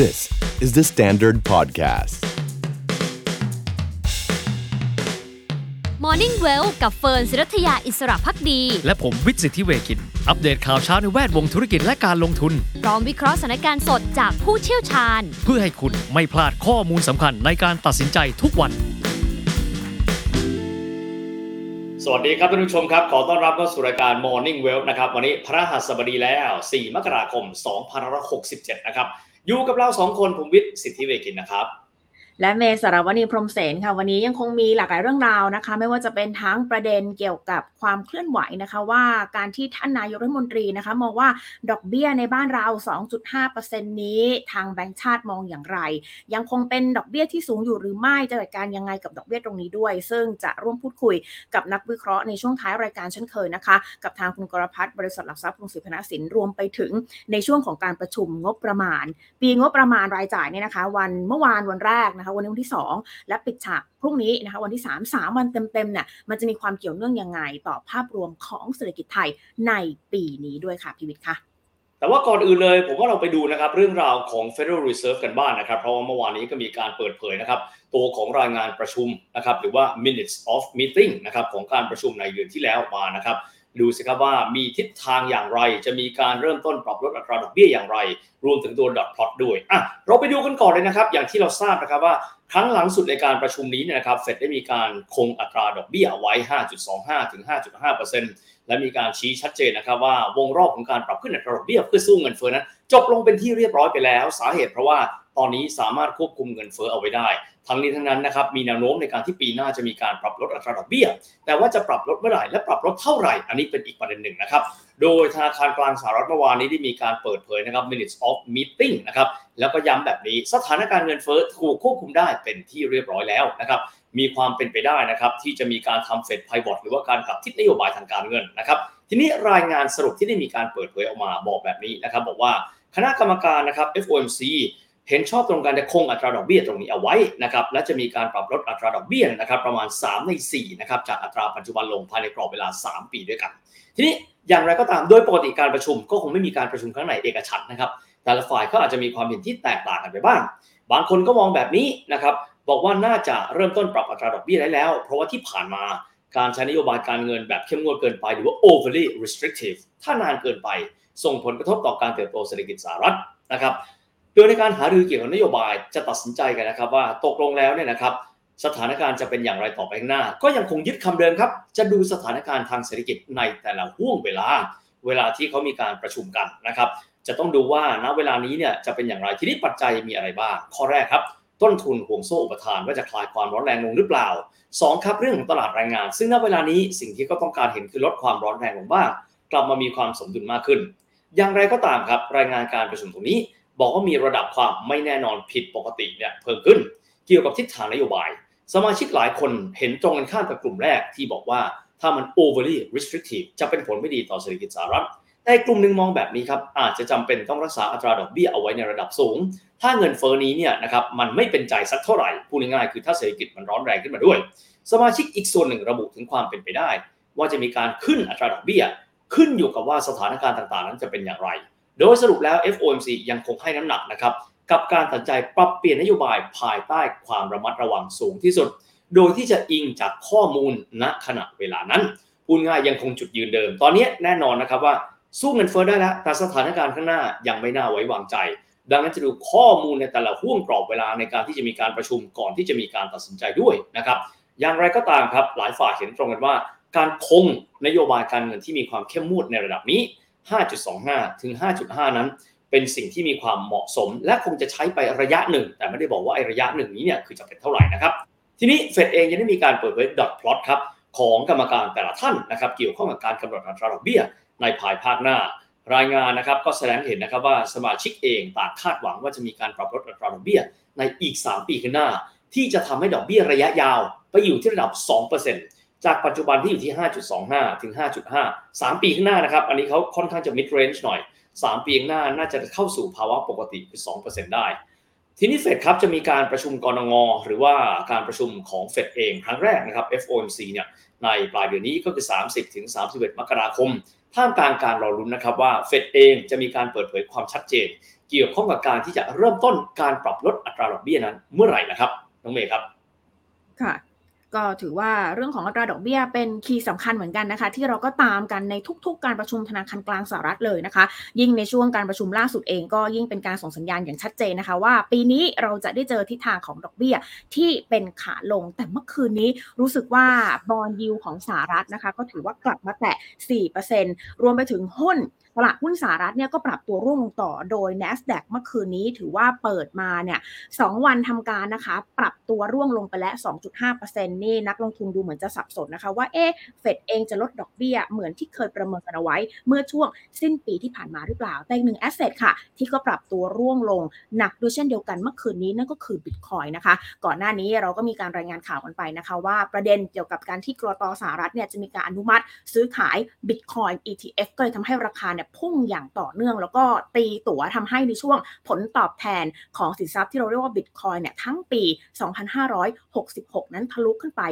This is the Standard Podcast. Morning Well กับเฟิร์นศิรัทยาอิสระพักดี และผมวิทย์สิทธิเวคิน อัปเดตข่าวเช้าในแวดวงธุรกิจและการลงทุน พร้อมวิเคราะห์สถานการณ์สดจากผู้เชี่ยวชาญ เพื่อให้คุณไม่พลาดข้อมูลสำคัญในการตัดสินใจทุกวัน สวัสดีครับท่านผู้ชมครับ ขอต้อนรับเข้าสู่รายการ Morning Well นะครับ วันนี้พระหัสบดีแล้ว 4 มกราคม 2567 นะครับ อยู่กับเราสองคนผมวิทย์สิทธิเวกินนะครับ และเมสารวณีพรหมเสนค่ะวันนี้ยังคงมีหลากหลายเรื่องราวนะคะ ไม่ว่าจะเป็นทั้งประเด็นเกี่ยวกับความเคลื่อนไหวนะคะ ว่าการที่ท่านนายกรัฐมนตรีนะคะมองว่าดอกเบี้ยในบ้านเรา 2.5%นี้ทางแบงก์ชาติมองอย่างไร ยังคงเป็นดอกเบี้ยที่สูงอยู่หรือไม่จะจัดการยังไงกับดอกเบี้ยตรงนี้ด้วย ซึ่งจะร่วมพูดคุยกับนักวิเคราะห์ในช่วงท้ายรายการเช่นเคยนะคะ กับทางคุณกรพัฒน์บริษัทหลักทรัพย์กรุงศรีพนาสินรวมไปถึงในช่วงของการประชุมงบประมาณ ปีงบประมาณรายจ่ายเนี่ยนะคะ วันเมื่อวานวันแรกนะคะวันนี้วันที่ 2 และปิดฉากพรุ่งนี้นะคะวันที่ 3 3 วันเต็มๆเนี่ยมันจะมีความเกี่ยวเนื่องยังไงต่อภาพรวมของเศรษฐกิจไทยในปีนี้ด้วยค่ะพิวิทย์ค่ะแต่ว่าก่อนอื่นเลยผมว่าเราไปดูนะครับเรื่องราวของ Federal Reserve กันบ้างนนะครับ เพราะว่าเมื่อวานนี้ก็มีการเปิดเผยนะครับ ตัวของรายงานประชุมนะครับหรือว่า minutes of meeting นะครับของการประชุมในเดือนที่แล้วมานะครับ ดูสิครับว่ามีทิศทางอย่างไร จะมีการเริ่มต้นปรับลดอัตราดอกเบี้ยอย่างไร รวมถึงตัวดอทพลอตด้วยอะเราไปดูกันก่อนเลยนะครับ อย่างที่เราทราบนะครับว่าครั้งหลังสุดในการประชุมนี้เนี่ยนะครับเฟดได้มีการคงอัตราดอกเบี้ยไว้ 5.25 ถึง 5.5%และมีการชี้ชัดเจนนะครับว่าวงรอบของการปรับขึ้นอัตราดอกเบี้ยเพื่อสู้เงินเฟ้อนั้นจบลงเป็นที่เรียบร้อยไปแล้ว สาเหตุเพราะว่าตอนนี้สามารถควบคุมเงินเฟ้อเอาไว้ได้ ทั้งนี้ทั้งนั้นนะครับมีแนวโน้มในการที่ปีหน้าจะมีการปรับลดอัตราดอกเบี้ย แต่ว่าจะปรับลดเมื่อไหร่และปรับลดเท่าไหร่ อันนี้เป็นอีกประเด็นหนึ่งนะครับ โดยธนาคารกลางสหรัฐเมื่อวานนี้ได้มีการเปิดเผยนะครับ minutes of meeting นะครับแล้วก็ย้ำแบบนี้สถานการณ์เงินเฟ้อถูกควบคุมได้เป็นที่เรียบร้อยแล้วนะครับมีความเป็นไปได้นะครับที่จะมีการทำเฟดไพวอตหรือว่าการกลับทิศนโยบายทางการเงินนะครับทีนี้รายงานสรุปที่ได้มีการเปิดเผยออกมาบอกแบบนี้นะครับบอกว่าคณะกรรมการนะครับ FOMC เห็นชอบตรงกันจะคงอัตราดอกเบี้ยตรงนี้เอาไว้นะครับและจะมีการปรับลดอัตราดอกเบี้ยนะครับประมาณ 3 ใน4นะครับจากอัตราปัจจุบันลงภายในกรอบเวลา 3 ปีด้วยกัน ทีนี้อย่างไรก็ตามโดยปกติการประชุมก็คงไม่มีการประชุมครั้งไหนเอกฉันนะครับแต่ละฝ่ายก็อาจจะมีความเห็นที่แตกต่างกันไปบ้าง บางคนก็มองแบบนี้นะครับบอกว่าน่าจะเริ่มต้นปรับอัตราดอกเบี้ยได้แล้ว เพราะว่าที่ผ่านมาการใช้นโยบายการเงินแบบเข้มงวดเกินไปหรือว่า overly restrictive ถ้านานเกินไป ส่งผลกระทบต่อการเติบโตเศรษฐกิจสหรัฐนะครับ โดยในการหารือเกี่ยวกับนโยบายจะตัดสินใจกันนะครับว่าตกลงแล้วเนี่ยนะครับสถานการณ์จะเป็นอย่างไรต่อไปข้างหน้า ก็ยังคงยึดคำเดิมครับ จะดูสถานการณ์ทางเศรษฐกิจในแต่ละห่วงเวลา เวลาที่เขามีการประชุมกันนะครับ จะต้องดูว่าณเวลานี้เนี่ยจะเป็นอย่างไรทีนี้ปัจจัยมีอะไรบ้าง ข้อแรกครับ ต้นทุนห่วงโซ่อุปทานว่าจะคลายความร้อนแรงลงหรือเปล่า 2 ครับเรื่องของตลาดแรงงาน ซึ่งณเวลานี้สิ่งที่เขาต้องการเห็นคือลดความร้อนแรงลงบ้าง กลับมามีความสมดุลมากขึ้น อย่างไรก็ตามครับรายงานการประชุมตรงนี้ บอกว่ามีระดับความไม่แน่นอนผิดปกติเนี่ยเพิ่มขึ้น เกี่ยวกับทิศทางนโยบาย สมาชิกหลายคนเห็นตรงกันข้ามกับกลุ่มแรกที่บอกว่าถ้ามัน overly restrictive จะเป็นผลไม่ดีต่อเศรษฐกิจสหรัฐแต่กลุ่มหนึ่งมองแบบนี้ครับอาจจะจำเป็นต้องรักษาอัตราดอกเบี้ยเอาไว้ในระดับสูง ถ้าเงินเฟ้อนี้เนี่ยนะครับมันไม่เป็นใจสักเท่าไหร่พูดง่ายๆคือถ้าเศรษฐกิจมันร้อนแรงขึ้นมาด้วย สมาชิกอีกส่วนหนึ่งระบุถึงความเป็นไปได้ ว่าจะมีการขึ้นอัตราดอกเบี้ย ขึ้นอยู่กับว่าสถานการณ์ต่างๆ นั้นจะเป็นอย่างไร โดยสรุปแล้ว FOMC ยังคงให้น้ำหนักนะครับกับการตัดใจปรับเปลี่ยนนโยบายภายใต้ความระมัดระวังสูงที่สุด โดยที่จะอิงจากข้อมูลณขณะเวลานั้นพูดง่ายยังคงจุดยืนเดิม ตอนนี้แน่นอนนะครับว่าสู้เงินเฟ้อได้แล้วแต่สถานการณ์ข้างหน้ายังไม่น่าไว้วางใจ ดังนั้นจะดูข้อมูลในแต่ละห่วงกรอบเวลาในการที่จะมีการประชุมก่อนที่จะมีการตัดสินใจด้วยนะครับอย่างไรก็ตามครับหลายฝ่ายเห็นตรงกันว่า การคงนโยบายการเงินที่มีความเข้มงวดในระดับนี้ 5.25 ถึง 5.5 นั้น เป็นสิ่งที่มีความเหมาะสม และคงจะใช้ไประยะหนึ่ง แต่ไม่ได้บอกว่าไอ้ระยะหนึ่งนี้เนี่ยคือจะเป็นเท่าไหร่นะครับ ทีนี้เฟดเองยังได้มีการเปิดเผยดอทพลอตครับของกรรมการแต่ละท่านนะครับ เกี่ยวข้องกับการกำหนดอัตราดอกเบี้ยในภายภาคหน้ารายงานนะครับก็แสดงเห็นนะครับว่าสมาชิกเองต่างคาดหวังว่าจะมีการปรับลดอัตราดอกเบี้ยในอีก 3 ปีข้างหน้า ที่จะทำให้ดอกเบี้ยระยะยาว ไปอยู่ที่ระดับ 2% จากปัจจุบันที่อยู่ที่ 5.25 ถึง 5.5 3 ปีข้างหน้านะครับ อันนี้เขาค่อนข้างจะ mid range หน่อย 3 ปีข้างหน้าน่าจะเข้าสู่ภาวะปกติคือ 2%ได้ ทีนี้เฟดครับจะมีการประชุมกรงงหรือว่าการประชุมของเฟดเองครั้งแรกนะครับ FOMC เนี่ยในปลายเดือนนี้ก็คือ 30 ถึง 31 มกราคม ท่ามกลางการรอรุ้นนะครับว่าเฟดเองจะมีการเปิดเผยความชัดเจน เกี่ยวข้องกับการที่จะเริ่มต้นการปรับลดอัตราดอกเบี้ยนั้นเมื่อไหร่นะครับ น้องเมย์ครับ ค่ะ ก็ถือว่าเรื่องของอัตราดอกเบี้ยเป็นคีย์สำคัญเหมือนกันนะคะ ที่เราก็ตามกันในทุก ๆ การประชุมธนาคารกลางสหรัฐเลยนะคะ ยิ่งในช่วงการประชุมล่าสุดเองก็ยิ่งเป็นการส่งสัญญาณอย่างชัดเจนนะคะ ว่าปีนี้เราจะได้เจอทิศทางของดอกเบี้ยที่เป็นขาลง แต่เมื่อคืนนี้รู้สึกว่าบอลยิวของสหรัฐนะคะ ก็ถือว่ากลับมาแตะ4%รวมไปถึงหุ้น ตลาดหุ้นสหรัฐเนี่ยก็ปรับตัวร่วงลงต่อโดย NASDAQ เมื่อคืนนี้ถือว่าเปิดมาเนี่ย2วันทำการนะคะ ปรับตัวร่วงลงไปแล้ว 2.5%นี่นักลงทุนดูเหมือนจะสับสนนะคะ ว่าเอ๊ะเฟดเองจะลดดอกเบี้ยเหมือนที่เคยประเมินกันเอาไว้ เมื่อช่วงสิ้นปีที่ผ่านมาหรือเปล่า แต่อีกหนึ่งแอสเซทค่ะ ที่ก็ปรับตัวร่วงลงหนักด้วยเช่นเดียวกันเมื่อคืนนี้นั่นก็คือบิตคอยนะคะ ก่อนหน้านี้เราก็มีการรายงานข่าวกันไปนะคะ ว่าประเด็นเกี่ยวกับการที่กรตสหรัฐเนี่ยจะมีการอนุมัติ ซื้อขาย Bitcoin ETF ก็เลยทำให้ราคาเนี่ยพุ่งอย่างต่อเนื่อง แล้วก็ตีตัวทำให้ในช่วงผลตอบแทนของสินทรัพย์ที่เราเรียกว่า Bitcoin เนี่ยทั้งปี 2566 นั้นทะลุขึ้นไป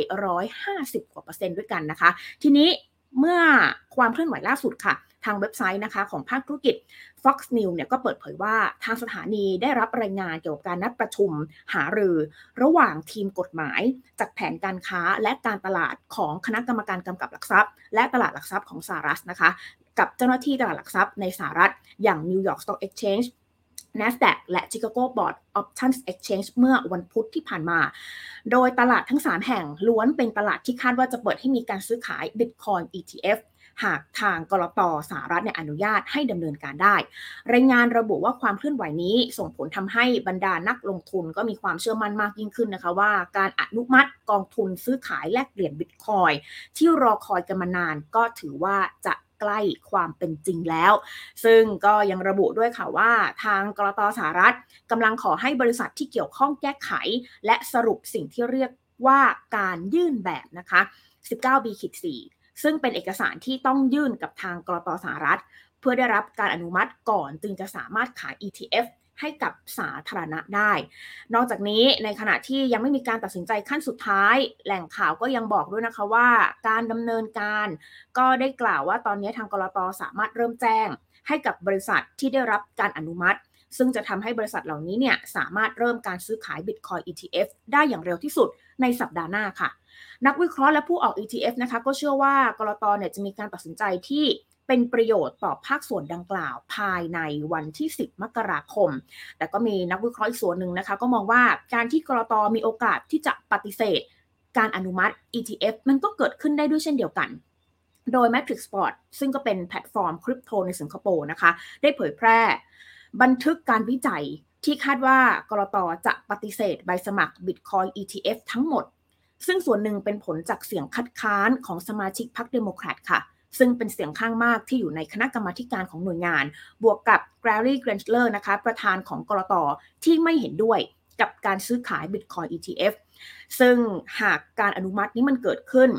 150 กว่าเปอร์เซ็นต์ด้วยกันนะคะ ทีนี้เมื่อความเคลื่อนไหวล่าสุดค่ะ ทางเว็บไซต์นะคะของภาคธุรกิจ Fox News เนี่ยก็เปิดเผยว่าทางสถานีได้รับรายงานเกี่ยวกับการนัดประชุมหารือ ระหว่างทีมกฎหมายจากแผนการค้าและการตลาดของคณะกรรมการกำกับหลักทรัพย์ และตลาดหลักทรัพย์ของสหรัฐนะคะ กับเจ้าหน้าที่ตลาดหลักทรัพย์ในสหรัฐ อย่าง New York Stock Exchange NASDAQ และ Chicago Board Options Exchange เมื่อวันพุธที่ผ่านมา โดยตลาดทั้ง 3 แห่งล้วนเป็นตลาดที่คาดว่าจะเปิดให้มีการซื้อขาย Bitcoin ETF หากทางกรตสหรัฐเนี่ยอนุญาตให้ดำเนินการได้ รายงานระบุว่าความเคลื่อนไหวนี้ส่งผลทำให้บรรดานักลงทุนก็มีความเชื่อมั่นมากยิ่งขึ้นนะคะว่าการอนุมัติกองทุนซื้อขายแลกเปลี่ยนบิตคอยที่รอคอยกันมานานก็ถือว่าจะ ใกล้ความเป็นจริงแล้ว ซึ่งก็ยังระบุด้วยค่ะว่าทางกรตสหรัฐกำลังขอให้บริษัทที่เกี่ยวข้องแก้ไข และสรุปสิ่งที่เรียกว่าการยื่นแบบนะคะ 19 b 4ซึ่งเป็นเอกสารที่ต้องยื่นกับทางกรตสหรัฐ เพื่อได้รับการอนุมัติก่อนจึงจะสามารถขาย ETF ให้กับสาธารณะได้ นอกจากนี้ในขณะที่ยังไม่มีการตัดสินใจขั้นสุดท้าย แหล่งข่าวก็ยังบอกด้วยนะคะว่า การดำเนินการก็ได้กล่าวว่าตอนนี้ทางกรตสามารถเริ่มแจ้ง ให้กับบริษัทที่ได้รับการอนุมัติ ซึ่งจะทำให้บริษัทเหล่านี้เนี่ยสามารถเริ่มการซื้อขาย Bitcoin ETF ได้อย่างเร็วที่สุดในสัปดาห์หน้าค่ะ นักวิเคราะห์และผู้ออก ETF นะคะก็เชื่อว่ากรตเนี่ยจะมีการตัดสินใจที่ เป็นประโยชน์ต่อภาคส่วนดังกล่าวภายในวันที่ 10 มกราคม แต่ก็มีนักวิเคราะห์อีกส่วนหนึ่งนะคะ ก็มองว่าการที่กลต.มีโอกาสที่จะปฏิเสธ การอนุมัติ ETF มันก็เกิดขึ้นได้ด้วยเช่นเดียวกันโดย Matrixport ซึ่งก็เป็นแพลตฟอร์มคริปโตในสิงคโปร์นะคะ ได้เผยแพร่ บันทึกการวิจัยที่คาดว่ากลต.จะปฏิเสธใบสมัคร Bitcoin ETF ทั้งหมด ซึ่งส่วนหนึ่งเป็นผลจากเสียงคัดค้านของสมาชิกพรรคเดโมแครตค่ะ ซึ่งเป็นเสียงข้างมากที่อยู่ในคณะกรรมาการของหน่วยงาน บวกกับแกรี่เกรนเลอร์นะคะประธานของกรตที่ไม่เห็นด้วยกับการซื้อขายบิตคอย ETF ซึ่งหากการอนุมัตินี้มันเกิดขึ้น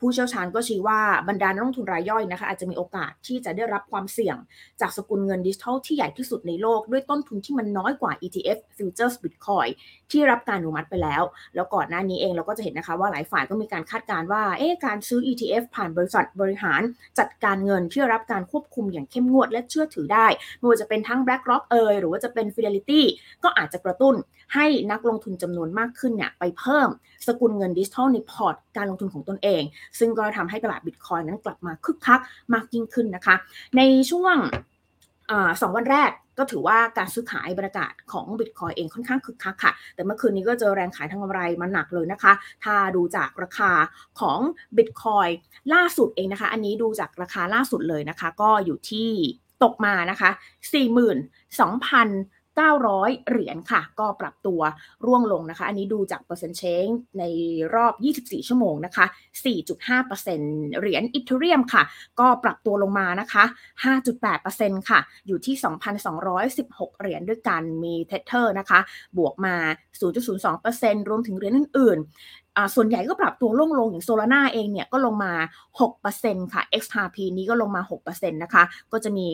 ผู้เชี่ยวชาญก็ชี้ว่าบรรดานักลงทุนรายย่อยนะคะอาจจะมีโอกาสที่จะได้รับความเสี่ยง จากสกุลเงินดิจิทัลที่ใหญ่ที่สุดในโลก ด้วยต้นทุนที่มันน้อยกว่า ETF Futures Bitcoin ที่รับการอนุมัติไปแล้ว แล้วก่อนหน้านี้เองเราก็จะเห็นนะคะว่าหลายฝ่ายก็มีการคาดการณ์ว่าเอ๊การซื้อ ETF ผ่านบริษัทบริหารจัดการเงินที่รับการควบคุมอย่างเข้มงวดและเชื่อถือได้ไม่ว่าจะเป็นทั้ง BlackRock เอยหรือว่าจะเป็น Fidelity ก็อาจจะกระตุ้นให้นักลงทุนจำนวนมากขึ้นเนี่ยไปเพิ่มสกุลเงินดิจิทัลในพอร์ตการลงทุนของตนเองซึ่งก็ทำให้ตลาดบิตคอยนั้นกลับมาคึกคักมากยิ่งขึ้นนะคะ ในช่วงสองวันแรกก็ถือว่าการซื้อขายบรรยากาศของบิตคอยเองค่อนข้างคึกคักค่ะ แต่เมื่อคืนนี้ก็เจอแรงขายทางกำไรมาหนักเลยนะคะ ถ้าดูจากราคาของบิตคอยน์ล่าสุดเองนะคะ อันนี้ดูจากราคาล่าสุดเลยนะคะ ก็อยู่ที่ตกมานะคะ 42,000 900 เหรียญค่ะ ก็ปรับตัวร่วงลงนะคะ อันนี้ดูจากเปอร์เซ็นต์ change ในรอบ 24 ชั่วโมงนะคะ 4.5%เหรียญ Ethereum ค่ะ ก็ปรับตัวลงมานะคะ 5.8%ค่ะ อยู่ที่ 2,216 เหรียญด้วยกัน มี Tether นะคะ บวกมา 0.02%รวมถึงเหรียญอื่น ส่วนใหญ่ก็ปรับตัวลงลงอย่างโซลาร่าเองเนี่ยก็ลงมา 6%ค่ะ XRP นี้ก็ลงมา 6%นะคะ ก็จะมี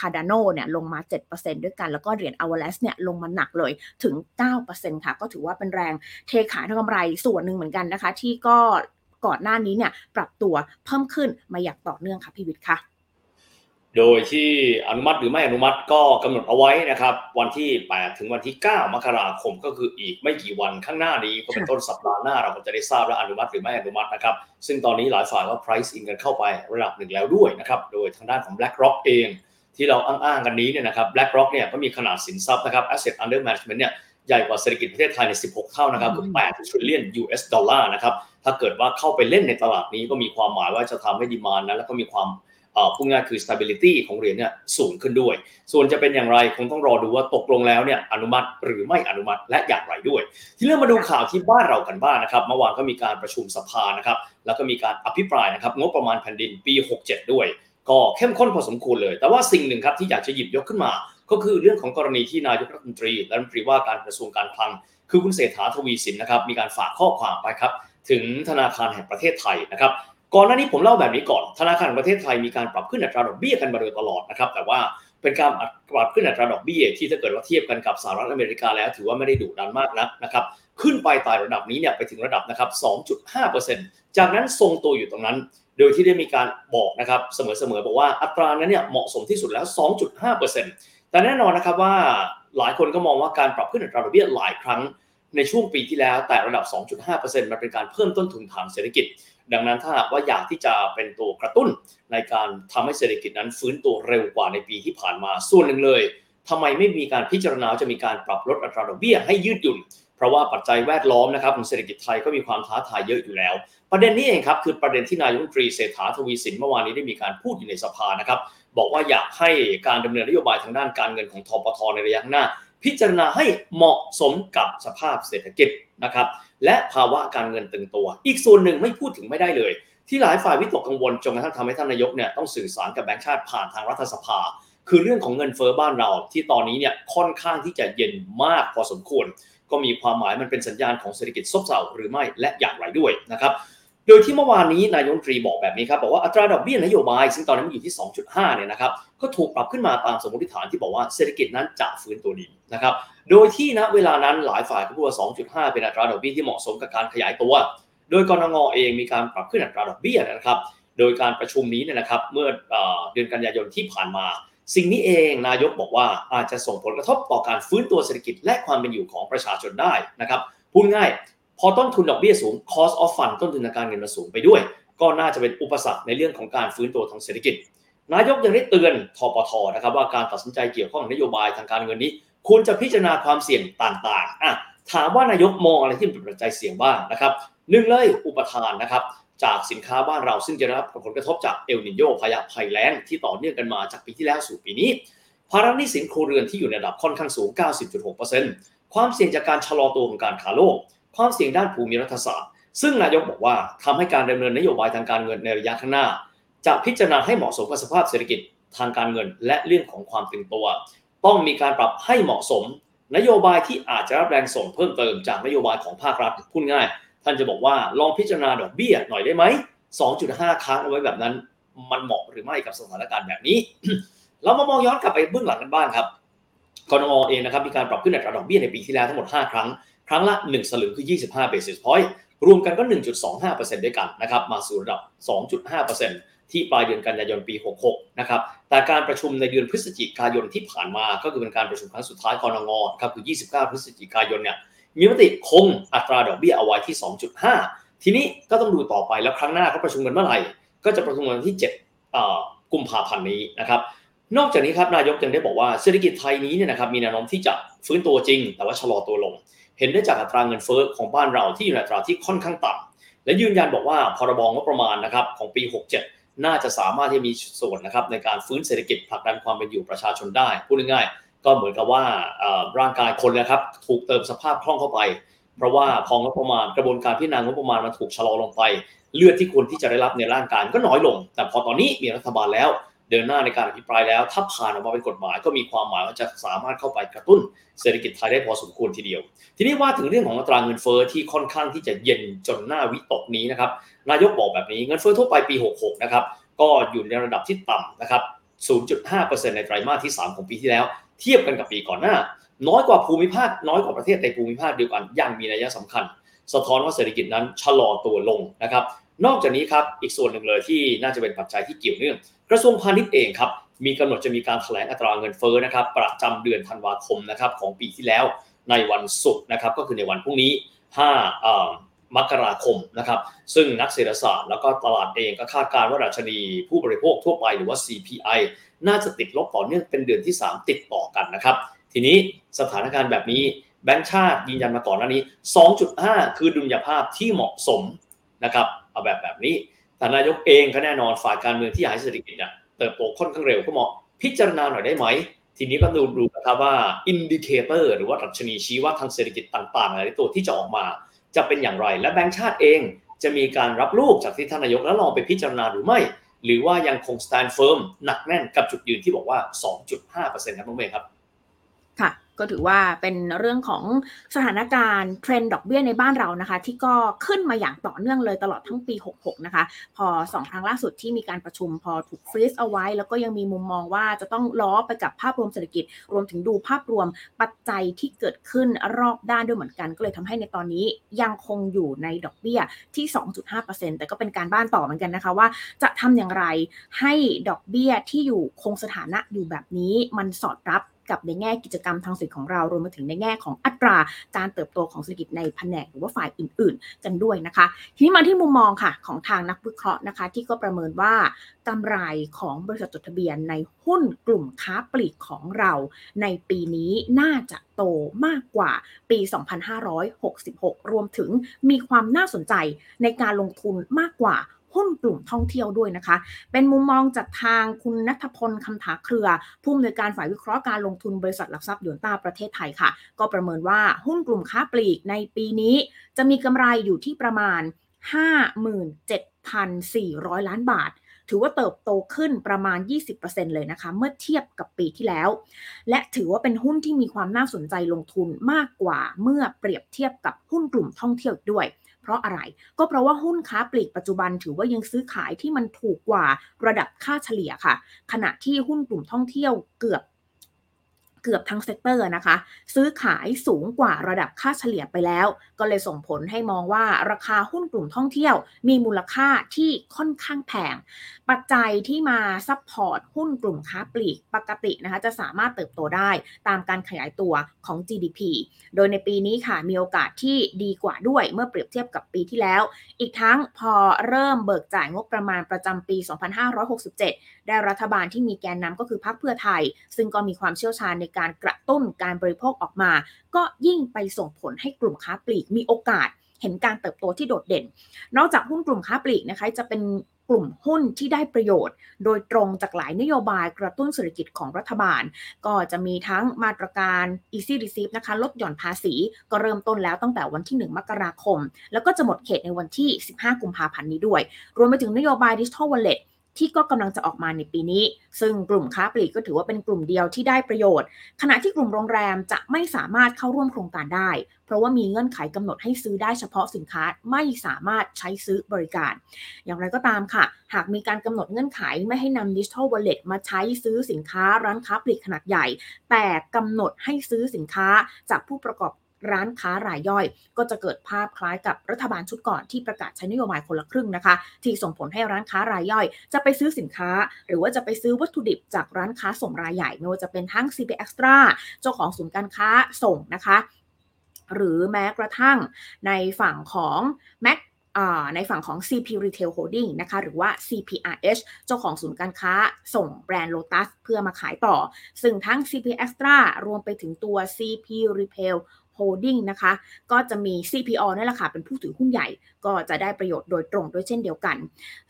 Cardano เนี่ยลงมา 7%ด้วยกัน แล้วก็เหรียญ Avalanche เนี่ยลงมาหนักเลยถึง 9%ค่ะ ก็ถือว่าเป็นแรงเทขายทางกำไรส่วนหนึ่งเหมือนกันนะคะ ที่ก็ก่อนหน้านี้เนี่ยปรับตัวเพิ่มขึ้นมาอย่างต่อเนื่องค่ะพี่วิทย์ค่ะ โดยที่อนุมัติหรือไม่อนุมัติก็กำหนดเอาไว้นะครับ วันที่ 8 ถึงวันที่ 9 มกราคมก็คืออีกไม่กี่วันข้างหน้านี้ก็เป็นต้นสัปดาห์หน้าเราก็จะได้ทราบแล้วอนุมัติหรือไม่อนุมัตินะครับ ซึ่งตอนนี้หลายฝ่ายก็ price in กันเข้าไประดับหนึ่งแล้วด้วยนะครับ โดยทางด้านของ BlackRock เอง ที่เราอ้างๆกันนี้เนี่ยนะครับ BlackRock เนี่ยก็มีขนาดสินทรัพย์นะครับ asset under management เนี่ยใหญ่กว่าเศรษฐกิจประเทศไทยใน 16 เท่านะครับคือ8 trillion US ดอลลาร์นะครับถ้าเกิดว่าเข้าไปเล่นในตลาดนี้ก็มีความหมายว่าจะทำให้ดีมานนะแล้วก็มีความเอ่อ พูดง่ายคือ stability ของเหรียญเนี่ยสูงขึ้นด้วย ส่วนจะเป็นอย่างไรคงต้องรอดูว่าตกลงแล้วเนี่ยอนุมัติหรือไม่อนุมัติและอย่างไรด้วย ที่เรื่องมาดูข่าวที่บ้านเรากันบ้างนะครับเมื่อวานก็มีการประชุมสภานะครับแล้วก็มีการอภิปรายนะครับงบประมาณแผ่นดินปี 67 ด้วย ก็เข้มข้นพอสมควรเลย แต่ว่าสิ่งหนึ่งครับที่อยากจะหยิบยกขึ้นมา ก็คือเรื่องของกรณีที่นายกรัฐมนตรีและรัฐมนตรีว่าการกระทรวงการคลัง คือคุณเศรษฐาทวีสินนะครับมีการฝากข้อความไปครับถึงธนาคารแห่งประเทศไทยนะครับ ก่อนหน้านี้ผมเล่าแบบนี้ก่อนธนาคารประเทศไทยมีการปรับขึ้นอัตราดอกเบี้ยกันมาโดยตลอดนะครับ แต่ว่าเป็นการปรับขึ้นอัตราดอกเบี้ยที่ถ้าเกิดว่าเทียบกันกับสหรัฐอเมริกาแล้ว ถือว่าไม่ได้ดุดันมากนักนะครับขึ้นไปไต่ระดับนี้เนี่ยไปถึงระดับนะครับ 2.5%จากนั้นทรงตัวอยู่ตรงนั้น โดยที่ได้มีการบอกนะครับเสมอๆบอกว่าอัตรานั้นเนี่ยเหมาะสมที่สุดแล้ว 2.5%แต่แน่นอนนะครับว่าหลายคนก็มองว่าการปรับขึ้นอัตราดอกเบี้ยหลายครั้ง ในช่วงปีที่แล้วแต่ระดับ 2.5%มันเป็นการเพิ่มต้นทุนทางเศรษฐกิจ ดังนั้นถ้าหากว่าอยากที่จะเป็นตัวกระตุ้นในการทำให้เศรษฐกิจนั้นฟื้นตัวเร็วกว่าในปีที่ผ่านมาส่วนหนึ่งเลยทำไมไม่มีการพิจารณาจะมีการปรับลดอัตราดอกเบี้ยให้ยืดหยุ่น เพราะว่าปัจจัยแวดล้อมนะครับของเศรษฐกิจไทยก็มีความท้าทายเยอะอยู่แล้ว ประเด็นนี้เองครับคือประเด็นที่นายกรัฐมนตรีเศรษฐาทวีสินเมื่อวานนี้ได้มีการพูดอยู่ในสภานะครับบอกว่าอยากให้การดำเนินนโยบายทางด้านการเงินของทปทในระยะหน้า พิจารณาให้เหมาะสมกับสภาพเศรษฐกิจนะครับ และภาวะการเงินตึงตัว อีกส่วนหนึ่งไม่พูดถึงไม่ได้เลย ที่หลายฝ่ายวิตกกังวลจนกระทั่งทำให้ท่านนายกเนี่ยต้องสื่อสารกับแบงก์ชาติผ่านทางรัฐสภา คือเรื่องของเงินเฟ้อบ้านเราที่ตอนนี้เนี่ยค่อนข้างที่จะเย็นมากพอสมควร ก็มีความหมายมันเป็นสัญญาณของเศรษฐกิจซบเซาหรือไม่และอย่างไรด้วยนะครับ โดยที่เมื่อวานนี้นายกรัฐมนตรีบอกแบบนี้ครับบอกว่าอัตราดอกเบี้ยนโยบาย ซึ่งตอนนี้มันอยู่ที่ 2.5 เนี่ยนะครับก็ถูกปรับขึ้นมาตามสมมติฐานที่บอกว่าเศรษฐกิจนั้นจะฟื้นตัวดีนะครับโดยที่ณเวลานั้นหลายฝ่ายก็พูดว่า 2.5 เป็นอัตราดอกเบี้ยที่เหมาะสมกับการขยายตัว โดยกรงงเองมีการปรับขึ้นอัตราดอกเบี้ยนะครับโดยการประชุมนี้เนี่ยนะครับเมื่อเดือนกันยายนที่ผ่านมา สิ่งนี้เองนายกบอกว่าอาจจะส่งผลกระทบต่อการฟื้นตัวเศรษฐกิจและความเป็นอยู่ของประชาชนได้นะครับพูดง่าย พอต้นทุนดอกเบี้ยสูง cost of fund ต้นทุนทางการเงินมันสูงไปด้วย ก็น่าจะเป็นอุปสรรคในเรื่องของการฟื้นตัวทางเศรษฐกิจ นายกยังได้เตือนทปทนะครับว่าการตัดสินใจเกี่ยวข้องนโยบายทางการเงินนี้ควรจะพิจารณาความเสี่ยงต่างๆอะถามว่านายกมองอะไรที่เป็นปัจจัยเสี่ยงบ้างนะครับหนึ่งเลยอุปทานนะครับจากสินค้าบ้านเราซึ่งจะได้รับผลกระทบจากเอลนิโยพายุภัยแล้งที่ต่อเนื่องกันมาจากปีที่แล้วสู่ปีนี้ ภาระหนี้สินครัวเรือนที่อยู่ในระดับค่อนข้างสูง 90.6%ความเสี่ยงจากการชะลอตัวของการค้าโลก ความเสี่ยงด้านภูมิรัฐศาสตร์ ซึ่งนายกบอกว่าทำให้การดำเนินนโยบายทางการเงินในระยะข้างหน้า จะพิจารณาให้เหมาะสมกับสภาพเศรษฐกิจทางการเงิน และเรื่องของความตึงตัว ต้องมีการปรับให้เหมาะสม นโยบายที่อาจจะรับแรงส่งเพิ่มเติมจากนโยบายของภาครัฐพูดง่าย ท่านจะบอกว่าลองพิจารณาดอกเบี้ยหน่อยได้ไหม2.5ค้างเอาไว้แบบนั้นมันเหมาะหรือไม่กับสถานการณ์แบบนี้ เรามามองย้อนกลับไปเบื้องหลังกันบ้างครับกรงเองนะครับมีการปรับขึ้นอัตราดอกเบี้ยในปีที่แล้วทั้งหมด 5 ครั้ง รั้งละ 1 สลึงคือ 25 basis point รวมกันก็ 1.25%ด้วยกันนะครับมาสู่ระดับ 2.5%ที่ปลายเดือนกันยายนปี 66 นะครับ แต่การประชุมในเดือนพฤศจิกายนที่ผ่านมาก็คือเป็นการประชุมครั้งสุดท้ายกรงงครับคือ 29 พฤศจิกายนเนี่ยมีมติคงอัตราดอกเบี้ยเอาไว้ที่ 2.5 ทีนี้ก็ต้องดูต่อไปแล้วครั้งหน้าเขาประชุมกันเมื่อไหร่ ก็จะประชุมกันที่7กุมภาพันธ์นี้นะครับนอกจากนี้ครับนายกยังได้บอกว่าเศรษฐกิจไทยนี้เนี่ยนะครับมีแนวโน้มที่จะฟื้นตัวจริง แต่ว่าชะลอตัวลง เห็นได้จากอัตราเงินเฟ้อของบ้านเราที่อยู่ในอัตราที่ค่อนข้างต่ำและยืนยันบอกว่าพรบงบประมาณนะครับของปี 67 น่าจะสามารถที่มีส่วนนะครับในการฟื้นเศรษฐกิจผลักดันความเป็นอยู่ประชาชนได้พูดง่ายๆก็เหมือนกับว่าร่างกายคนนะครับถูกเติมสภาพคล่องเข้าไป เพราะว่าพองบประมาณกระบวนการพิจารณางบประมาณมันถูกชะลอลงไป เลือดที่ควรที่จะได้รับในร่างกายก็น้อยลง แต่พอตอนนี้มีรัฐบาลแล้ว เดินหน้าในการอภิปรายแล้ว ถ้าผ่านออกมาเป็นกฎหมายก็มีความหมายว่าจะสามารถเข้าไปกระตุ้นเศรษฐกิจไทยได้พอสมควรทีเดียว ทีนี้ว่าถึงเรื่องของอัตราเงินเฟ้อที่ค่อนข้างที่จะเย็นจนหน้าวิตกนี้นะครับนายกบอกแบบนี้เงินเฟ้อทั่วไปปี 66 นะครับก็อยู่ในระดับที่ต่ำนะครับ 0.5%ในไตรมาสที่ 3 ของปีที่แล้ว เทียบกันกับปีก่อนหน้า น้อยกว่าภูมิภาค น้อยกว่าประเทศในภูมิภาคเดียวกันอย่างมีนัยสำคัญ สะท้อนว่าเศรษฐกิจนั้นชะลอตัวลงนะครับ นอกจากนี้ครับ อีกส่วนหนึ่งเลยที่น่าจะเป็นปัจจัยที่เกี่ยวเนื่อง กระทรวงพาณิชย์เองครับมีกำหนดจะมีการแถลงอัตราเงินเฟ้อนะครับประจำเดือนธันวาคมนะครับของปีที่แล้วในวันศุกร์นะครับก็คือในวันพรุ่งนี้5มกราคมนะครับซึ่งนักเศรษฐศาสตร์แล้วก็ตลาดเองก็คาดการณ์ว่าดัชนีผู้บริโภคทั่วไปหรือว่า CPI น่าจะติดลบต่อเนื่องเป็นเดือนที่ 3 ติดต่อกันนะครับ ทีนี้สถานการณ์แบบนี้แบงก์ชาติยืนยันมาก่อนหน้านี้ 2.5 คือดุลยภาพที่เหมาะสมนะครับเอาแบบแบบนี้ แต่นายกเองก็แน่นอนฝ่ายการเมืองที่อยากให้เศรษฐกิจเนี่ยเติบโตค่อนข้างเร็วก็เหมาะพิจารณาหน่อยได้ไหม ทีนี้ก็ดูดูนะครับว่า indicator หรือว่าดัชนีชี้วัดทางเศรษฐกิจต่างๆหลายตัวที่จะออกมา จะเป็นอย่างไร และแบงก์ชาติเองจะมีการรับลูกจากที่ท่านนายกแล้วลองไปพิจารณาหรือไม่ หรือว่ายังคง stand firm หนักแน่นกับจุดยืนที่บอกว่า 2.5%ครับน้องเมย์ครับ ค่ะ ก็ถือว่าเป็นเรื่องของสถานการณ์เทรนด์ดอกเบี้ยในบ้านเรานะคะ ที่ก็ขึ้นมาอย่างต่อเนื่องเลยตลอดทั้งปี 66 นะคะ พอสองครั้งล่าสุดที่มีการประชุมพอถูกฟรีซเอาไว้ แล้วก็ยังมีมุมมองว่าจะต้องล้อไปกับภาพรวมเศรษฐกิจ รวมถึงดูภาพรวมปัจจัยที่เกิดขึ้นรอบด้านด้วยเหมือนกัน ก็เลยทำให้ในตอนนี้ยังคงอยู่ในดอกเบี้ยที่ 2.5%แต่ก็เป็นการบ้านต่อเหมือนกันนะคะว่า จะทำอย่างไรให้ดอกเบี้ยที่อยู่คงสถานะอยู่แบบนี้มันสอดรับ กับในแง่กิจกรรมทางเศรษฐกิจของเรารวมไปถึงในแง่ของอัตราการเติบโตของเศรษฐกิจในแผนกหรือว่าฝ่ายอื่น ๆ กันด้วยนะคะ ทีนี้มาที่มุมมองค่ะของทางนักวิเคราะห์นะคะ ที่ก็ประเมินว่ากำไรของบริษัทจดทะเบียนในหุ้นกลุ่มค้าปลีกของเราในปีนี้น่าจะโตมากกว่าปี 2566 รวมถึงมีความน่าสนใจในการลงทุนมากกว่า หุ้นกลุ่มท่องเที่ยวด้วยนะคะ เป็นมุมมองจากทางคุณนัทพลคำถาเครือ ผู้อำนวยการฝ่ายวิเคราะห์การลงทุนบริษัทหลักทรัพย์ยนต้าประเทศไทยค่ะ ก็ประเมินว่าหุ้นกลุ่มค้าปลีกในปีนี้ จะมีกำไรอยู่ที่ประมาณ 57,400 ล้านบาทถือว่าเติบโตขึ้นประมาณ 20%เลยนะคะ เมื่อเทียบกับปีที่แล้ว และถือว่าเป็นหุ้นที่มีความน่าสนใจลงทุนมากกว่าเมื่อเปรียบเทียบกับหุ้นกลุ่มท่องเที่ยวด้วย เพราะอะไร ก็เพราะว่าหุ้นค้าปลีกปัจจุบันถือว่ายังซื้อขายที่มันถูกกว่าระดับค่าเฉลี่ยค่ะ ขณะที่หุ้นกลุ่มท่องเที่ยวเกือบ เกือบทั้ง sector นะคะ ซื้อขายสูงกว่าระดับค่าเฉลี่ยไปแล้ว ก็เลยส่งผลให้มองว่าราคาหุ้นกลุ่มท่องเที่ยว มีมูลค่าที่ค่อนข้างแพงปัจจัยที่มา support หุ้นกลุ่มค้าปลีกปกตินะคะจะสามารถเติบโตได้ตามการขยายตัวของ GDP โดยในปีนี้ค่ะมีโอกาสที่ดีกว่าด้วยเมื่อเปรียบเทียบกับปีที่แล้ว อีกทั้งพอเริ่มเบิกจ่ายงบประมาณประจำปี 2567 ได้รัฐบาลที่มีแกนนำก็คือพรรคเพื่อไทย ซึ่งก็มีความเชี่ยวชาญในการกระตุ้นการบริโภคออกมา ก็ยิ่งไปส่งผลให้กลุ่มค้าปลีกมีโอกาสเห็นการเติบโตที่โดดเด่น นอกจากหุ้นกลุ่มค้าปลีกนะคะจะเป็นกลุ่มหุ้นที่ได้ประโยชน์ โดยตรงจากหลายนโยบายกระตุ้นเศรษฐกิจของรัฐบาล ก็จะมีทั้งมาตรการ easy receive นะคะลดหย่อนภาษี ก็เริ่มต้นแล้วตั้งแต่วันที่ 1 มกราคม แล้วก็จะหมดเขตในวันที่ 15 กุมภาพันธ์นี้ด้วย รวมไปถึงนโยบาย digital wallet ที่ก็กำลังจะออกมาในปีนี้ ซึ่งกลุ่มค้าปลีกก็ถือว่าเป็นกลุ่มเดียวที่ได้ประโยชน์ ขณะที่กลุ่มโรงแรมจะไม่สามารถเข้าร่วมโครงการได้ เพราะว่ามีเงื่อนไขกำหนดให้ซื้อได้เฉพาะสินค้าไม่สามารถใช้ซื้อบริการ อย่างไรก็ตามค่ะ หากมีการกำหนดเงื่อนไขไม่ให้นำดิจิทัลวอลเล็ตมาใช้ซื้อสินค้าร้านค้าปลีกขนาดใหญ่ แต่กำหนดให้ซื้อสินค้าจากผู้ประกอบ ร้านค้ารายย่อย ก็จะเกิดภาพคล้ายกับรัฐบาลชุดก่อนที่ประกาศใช้นโยบายคนละครึ่งนะคะ ที่ส่งผลให้ร้านค้ารายย่อย จะไปซื้อสินค้า หรือว่าจะไปซื้อวัตถุดิบจากร้านค้าส่งรายใหญ่ไม่ว่าจะเป็นทั้ง CP Extra เจ้าของศูนย์การค้าส่งนะคะ หรือแม้กระทั่งในฝั่งของ Mac ในฝั่งของ CP Retail Holding นะคะ หรือว่า CPRH เจ้าของศูนย์การค้าส่งแบรนด์ Lotus เพื่อมาขายต่อ ซึ่งทั้ง CP Extra รวมไปถึงตัว CP Retail Holding นะคะ ก็จะมี CPO นี่แหละค่ะ เป็นผู้ถือหุ้นใหญ่ ก็จะได้ประโยชน์โดยตรงด้วยเช่นเดียวกัน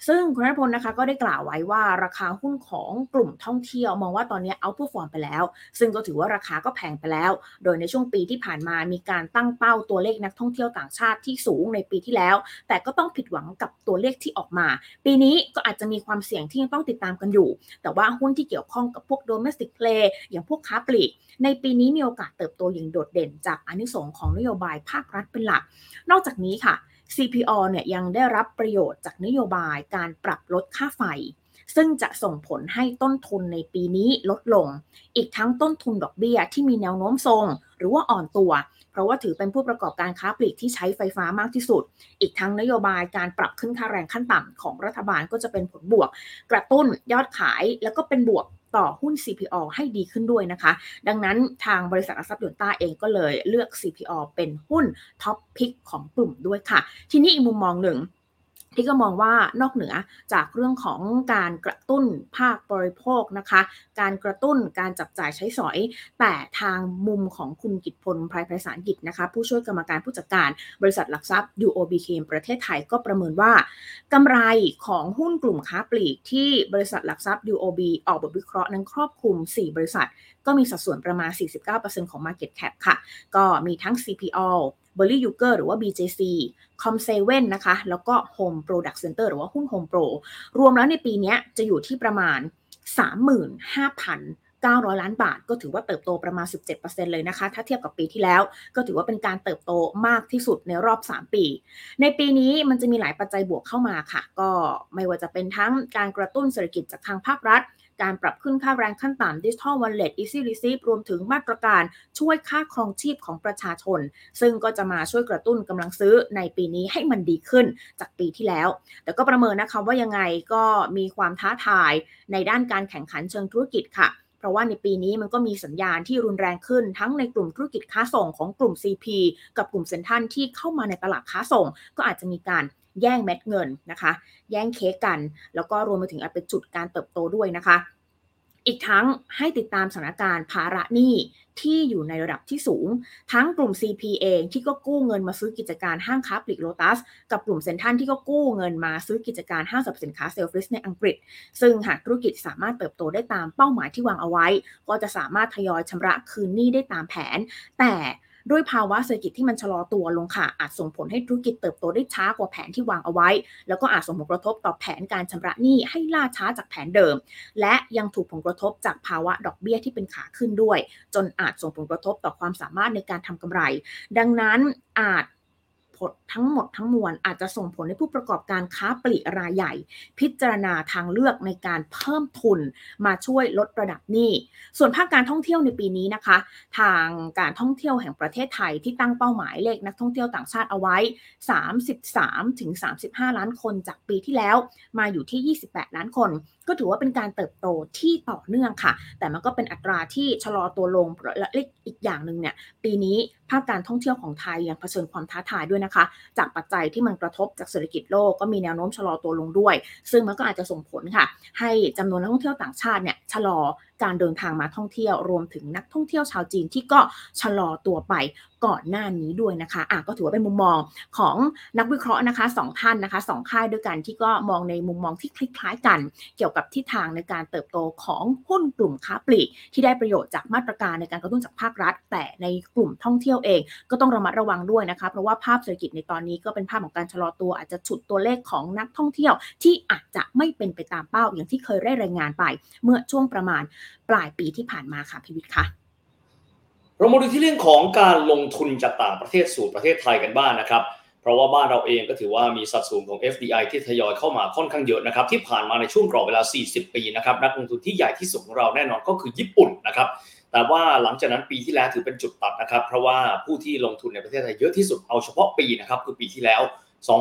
ซึ่งคุณรัฐพลนะคะก็ได้กล่าวไว้ว่าราคาหุ้นของกลุ่มท่องเที่ยว มองว่าตอนนี้เอาผู้ฟอร์มไปแล้ว ซึ่งก็ถือว่าราคาก็แพงไปแล้ว โดยในช่วงปีที่ผ่านมามีการตั้งเป้าตัวเลขนักท่องเที่ยวต่างชาติที่สูงในปีที่แล้ว แต่ก็ต้องผิดหวังกับตัวเลขที่ออกมา ปีนี้ก็อาจจะมีความเสี่ยงที่ยังต้องติดตามกันอยู่ แต่ว่าหุ้นที่เกี่ยวข้องกับพวก domestic play อย่างพวกค้าปลีก ในปีนี้มีโอกาสเติบโตอย่างโดดเด่นจากอนิสงส์ของนโยบายภาครัฐเป็นหลัก นอกจากนี้ค่ะ CPO เนี่ยยังได้รับประโยชน์จากนโยบายการปรับลดค่าไฟ ซึ่งจะส่งผลให้ต้นทุนในปีนี้ลดลง อีกทั้งต้นทุนดอกเบี้ยที่มีแนวโน้มทรง หรือว่าอ่อนตัว เพราะว่าถือเป็นผู้ประกอบการค้าปลีกที่ใช้ไฟฟ้ามากที่สุด อีกทั้งนโยบายการปรับขึ้นค่าแรงขั้นต่ำของรัฐบาลก็จะเป็นผลบวก กระตุ้นยอดขายแล้วก็เป็นบวก ต่อหุ้น CPO ให้ดีขึ้นด้วยนะคะ ดังนั้นทางบริษัทอสัพยนต้าเองก็เลยเลือก CPO เป็นหุ้นท็อปพิกของกลุ่มด้วยค่ะ ทีนี้อีกมุมมองหนึ่ง ที่ก็มองว่านอกเหนือจากเรื่องของการกระตุ้นภาคบริโภคนะคะ การกระตุ้นการจับจ่ายใช้สอย แต่ทางมุมของคุณกิตพลไพรไพศาลกิจนะคะ ผู้ช่วยกรรมการผู้จัดการบริษัทหลักทรัพย์ UOB เคมประเทศไทยก็ประเมินว่ากำไรของหุ้นกลุ่มค้าปลีกที่บริษัทหลักทรัพย์ UOB ออกบทวิเคราะห์นั้นครอบคลุม 4 บริษัท ก็มีสัดส่วนประมาณ 49%ของ Market Cap ค่ะ ก็มีทั้ง CPO b e r r y y u g e r หรือว่า BJC Com7 นะคะ แล้วก็ Home Product Center หรือว่าหุ้น Home Pro รวมแล้วในปีนี้จะอยู่ที่ประมาณ 35,900 ล้านบาทก็ถือว่าเติบโตประมาณ 17%เลยนะคะ ถ้าเทียบกับปีที่แล้ว ก็ถือว่าเป็นการเติบโตมากที่สุดในรอบ 3 ปี ในปีนี้มันจะมีหลายปัจจัยบวกเข้ามาค่ะ ก็ไม่ว่าจะเป็นทั้งการกระตุ้นเศรษฐกิจจากทางภาครัฐ การปรับขึ้นค่าแรงขั้นต่ำดิจิทัลวอลเล็ต Easy E-Receipt รวมถึงมาตรการช่วยค่าครองชีพของประชาชน ซึ่งก็จะมาช่วยกระตุ้นกำลังซื้อในปีนี้ให้มันดีขึ้นจากปีที่แล้ว แต่ก็ประเมินนะคะว่ายังไงก็มีความท้าทายในด้านการแข่งขันเชิงธุรกิจค่ะเพราะว่าในปีนี้มันก็มีสัญญาณที่รุนแรงขึ้นทั้งในกลุ่มธุรกิจค้าส่งของกลุ่ม CP กับกลุ่มเซ็นทรัลที่เข้ามาในตลาดค้าส่ง ก็อาจจะมีการ แย่งเม็ดเงินนะคะ แย่งเค้กกัน แล้วก็รวมไปถึงอาจเป็นจุดการเติบโตด้วยนะคะ อีกทั้งให้ติดตามสถานการณ์ภาระหนี้ที่อยู่ในระดับที่สูง ทั้งกลุ่ม CP เองที่ก็กู้เงินมาซื้อกิจการห้างค้าปลีกโลตัส กับกลุ่มเซ็นทรัลที่ก็กู้เงินมาซื้อกิจการห้างสรรพสินค้าเซลฟริสในอังกฤษ ซึ่งหากธุรกิจสามารถเติบโตได้ตามเป้าหมายที่วางเอาไว้ ก็จะสามารถทยอยชำระคืนหนี้ได้ตามแผน แต่ ด้วยภาวะเศรษฐกิจที่มันชะลอตัวลงค่ะ อาจส่งผลให้ธุรกิจเติบโตได้ช้ากว่าแผนที่วางเอาไว้ แล้วก็อาจส่งผลกระทบต่อแผนการชำระหนี้ให้ล่าช้าจากแผนเดิม และยังถูกผลกระทบจากภาวะดอกเบี้ยที่เป็นขาขึ้นด้วย จนอาจส่งผลกระทบต่อความสามารถในการทำกำไร ดังนั้นอาจ ผลทั้งหมดทั้งมวลอาจจะส่งผลให้ผู้ประกอบการค้าปลีกรายใหญ่ พิจารณาทางเลือกในการเพิ่มทุนมาช่วยลดระดับหนี้ ส่วนภาคการท่องเที่ยวในปีนี้นะคะ ทางการท่องเที่ยวแห่งประเทศไทยที่ตั้งเป้าหมายเลขนักท่องเที่ยวต่างชาติเอาไว้ 33ถึง35 ล้านคนจากปีที่แล้ว มาอยู่ที่ 28 ล้านคน ก็ถือว่าเป็นการเติบโตที่ต่อเนื่องค่ะ แต่มันก็เป็นอัตราที่ชะลอตัวลงและอีกอย่างหนึ่งเนี่ยปีนี้ ภาคการท่องเที่ยวของไทยยังเผชิญความท้าทายด้วยนะคะ จากปัจจัยที่มันกระทบจากเศรษฐกิจโลกก็มีแนวโน้มชะลอตัวลงด้วย ซึ่งมันก็อาจจะส่งผลค่ะ ให้จำนวนนักท่องเที่ยวต่างชาติเนี่ยชะลอ การเดินทางมาท่องเที่ยวรวมถึงนักท่องเที่ยวชาวจีนที่ก็ชะลอตัวไปก่อนหน้านี้ด้วยนะคะอะก็ถือว่าเป็นมุมมองของนักวิเคราะห์นะคะสองท่านนะคะสองค่ายด้วยกันที่ก็มองในมุมมองที่คล้ายๆกัน เกี่ยวกับทิศทางในการเติบโตของหุ้นกลุ่มค้าปลีกที่ได้ประโยชน์จากมาตรการในการกระตุ้นจากภาครัฐ แต่ในกลุ่มท่องเที่ยวเอง ก็ต้องระมัดระวังด้วยนะคะ เพราะว่าภาพเศรษฐกิจในตอนนี้ก็เป็นภาพของการชะลอตัวอาจจะฉุดตัวเลขของนักท่องเที่ยวที่อาจจะไม่เป็นไปตามเป้าอย่างที่เคยได้รายงานไป เมื่อช่วงประมาณปลายปีที่ผ่านมาค่ะพิวิทย์ค่ะเรามาดูที่เรื่องของการลงทุนจากต่างประเทศสู่ประเทศไทยกันบ้างนนะครับเพราะว่าบ้านเราเองก็ถือว่ามีสัดส่วนของ FDI ที่ทยอยเข้ามาค่อนข้างเยอะนะครับ ที่ผ่านมาในช่วงกรอบเวลา 40 ปีนะครับนักลงทุนที่ใหญ่ที่สุดของเราแน่นอนก็คือญี่ปุ่นนะครับ แต่ว่าหลังจากนั้นปีที่แล้วถือเป็นจุดตัดนะครับ เพราะว่าผู้ที่ลงทุนในประเทศไทยเยอะที่สุดเอาเฉพาะปีนะครับคือปีที่แล้ว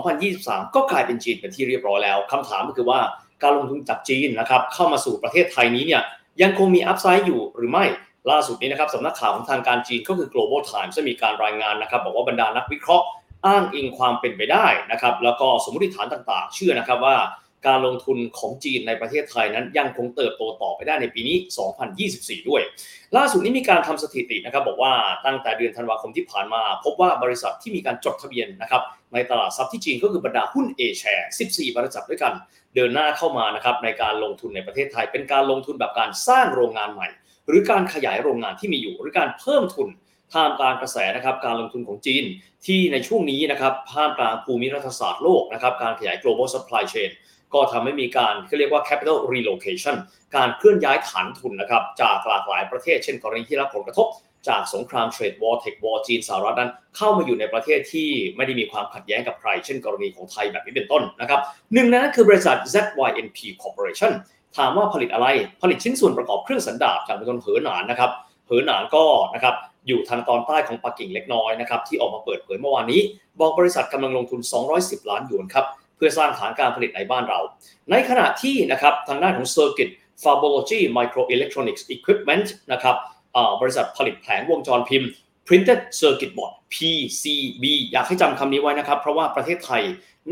2023 ก็กลายเป็นจีนเป็นที่เรียบร้อยแล้วคำถามก็คือว่าการลงทุนจากจีนนะครับเข้ามาสู่ประเทศไทยนี้เนี่ย ยังคงมีอัพไซด์อยู่หรือไม่ล่าสุดนี้นะครับสำนักข่าวของทางการจีนก็คือ global times มีการรายงานนะครับ บอกว่าบรรดานักวิเคราะห์อ้างอิงความเป็นไปได้นะครับแล้วก็สมมติฐานต่างๆ เชื่อนะครับว่าการลงทุนของจีนในประเทศไทยนั้นยังคงเติบโตต่อไปได้ในปีนี้ 2024 ด้วย ล่าสุดนี้มีการทำสถิตินะครับบอกว่าตั้งแต่เดือนธันวาคมที่ผ่านมา พบว่าบริษัทที่มีการจดทะเบียนนะครับในตลาดทรัพย์ที่จีนก็คือบรรดาหุ้น A share 14 บริษัทด้วยกัน เดินหน้าเข้ามานะครับในการลงทุนในประเทศไทย เป็นการลงทุนแบบการสร้างโรงงานใหม่ หรือการขยายโรงงานที่มีอยู่ หรือการเพิ่มทุนท่ามกลางกระแสนะครับการลงทุนของจีนที่ในช่วงนี้นะครับท่ามกลางภูมิรัฐศาสตร์โลกนะครับการขยาย global supply chain ก็ทำให้มีการเขาเรียกว่า capital relocation การเคลื่อนย้ายฐานทุนนะครับจากหลากหลายประเทศเช่นกรณีที่รับผลกระทบ จากสงคราม trade war tech war จีนสหรัฐนั้นเข้ามาอยู่ในประเทศที่ไม่ได้มีความขัดแย้งกับใคร เช่นกรณีของไทยแบบนี้เป็นต้นนะครับหนึ่งนั้นคือบริษัท ZYNP Corporation ถามว่าผลิตอะไรผลิตชิ้นส่วนประกอบเครื่องสันดาปจากมณฑลเหอหนานนะครับเหอหนานก็นะครับอยู่ทางตอนใต้ของปักกิ่งเล็กน้อยนะครับที่ออกมาเปิดเผยเมื่อวานนี้ บอกบริษัทกำลังลงทุน 210 ล้านหยวนครับเพื่อสร้างฐานการผลิตในบ้านเรา ในขณะที่นะครับทางด้านของ Circuit Fabology Microelectronics Equipment นะครับ บริษัทผลิตแผงวงจรพิมพ์ Printed Circuit Board PCB อยากให้จำคำนี้ไว้นะครับ เพราะว่าประเทศไทย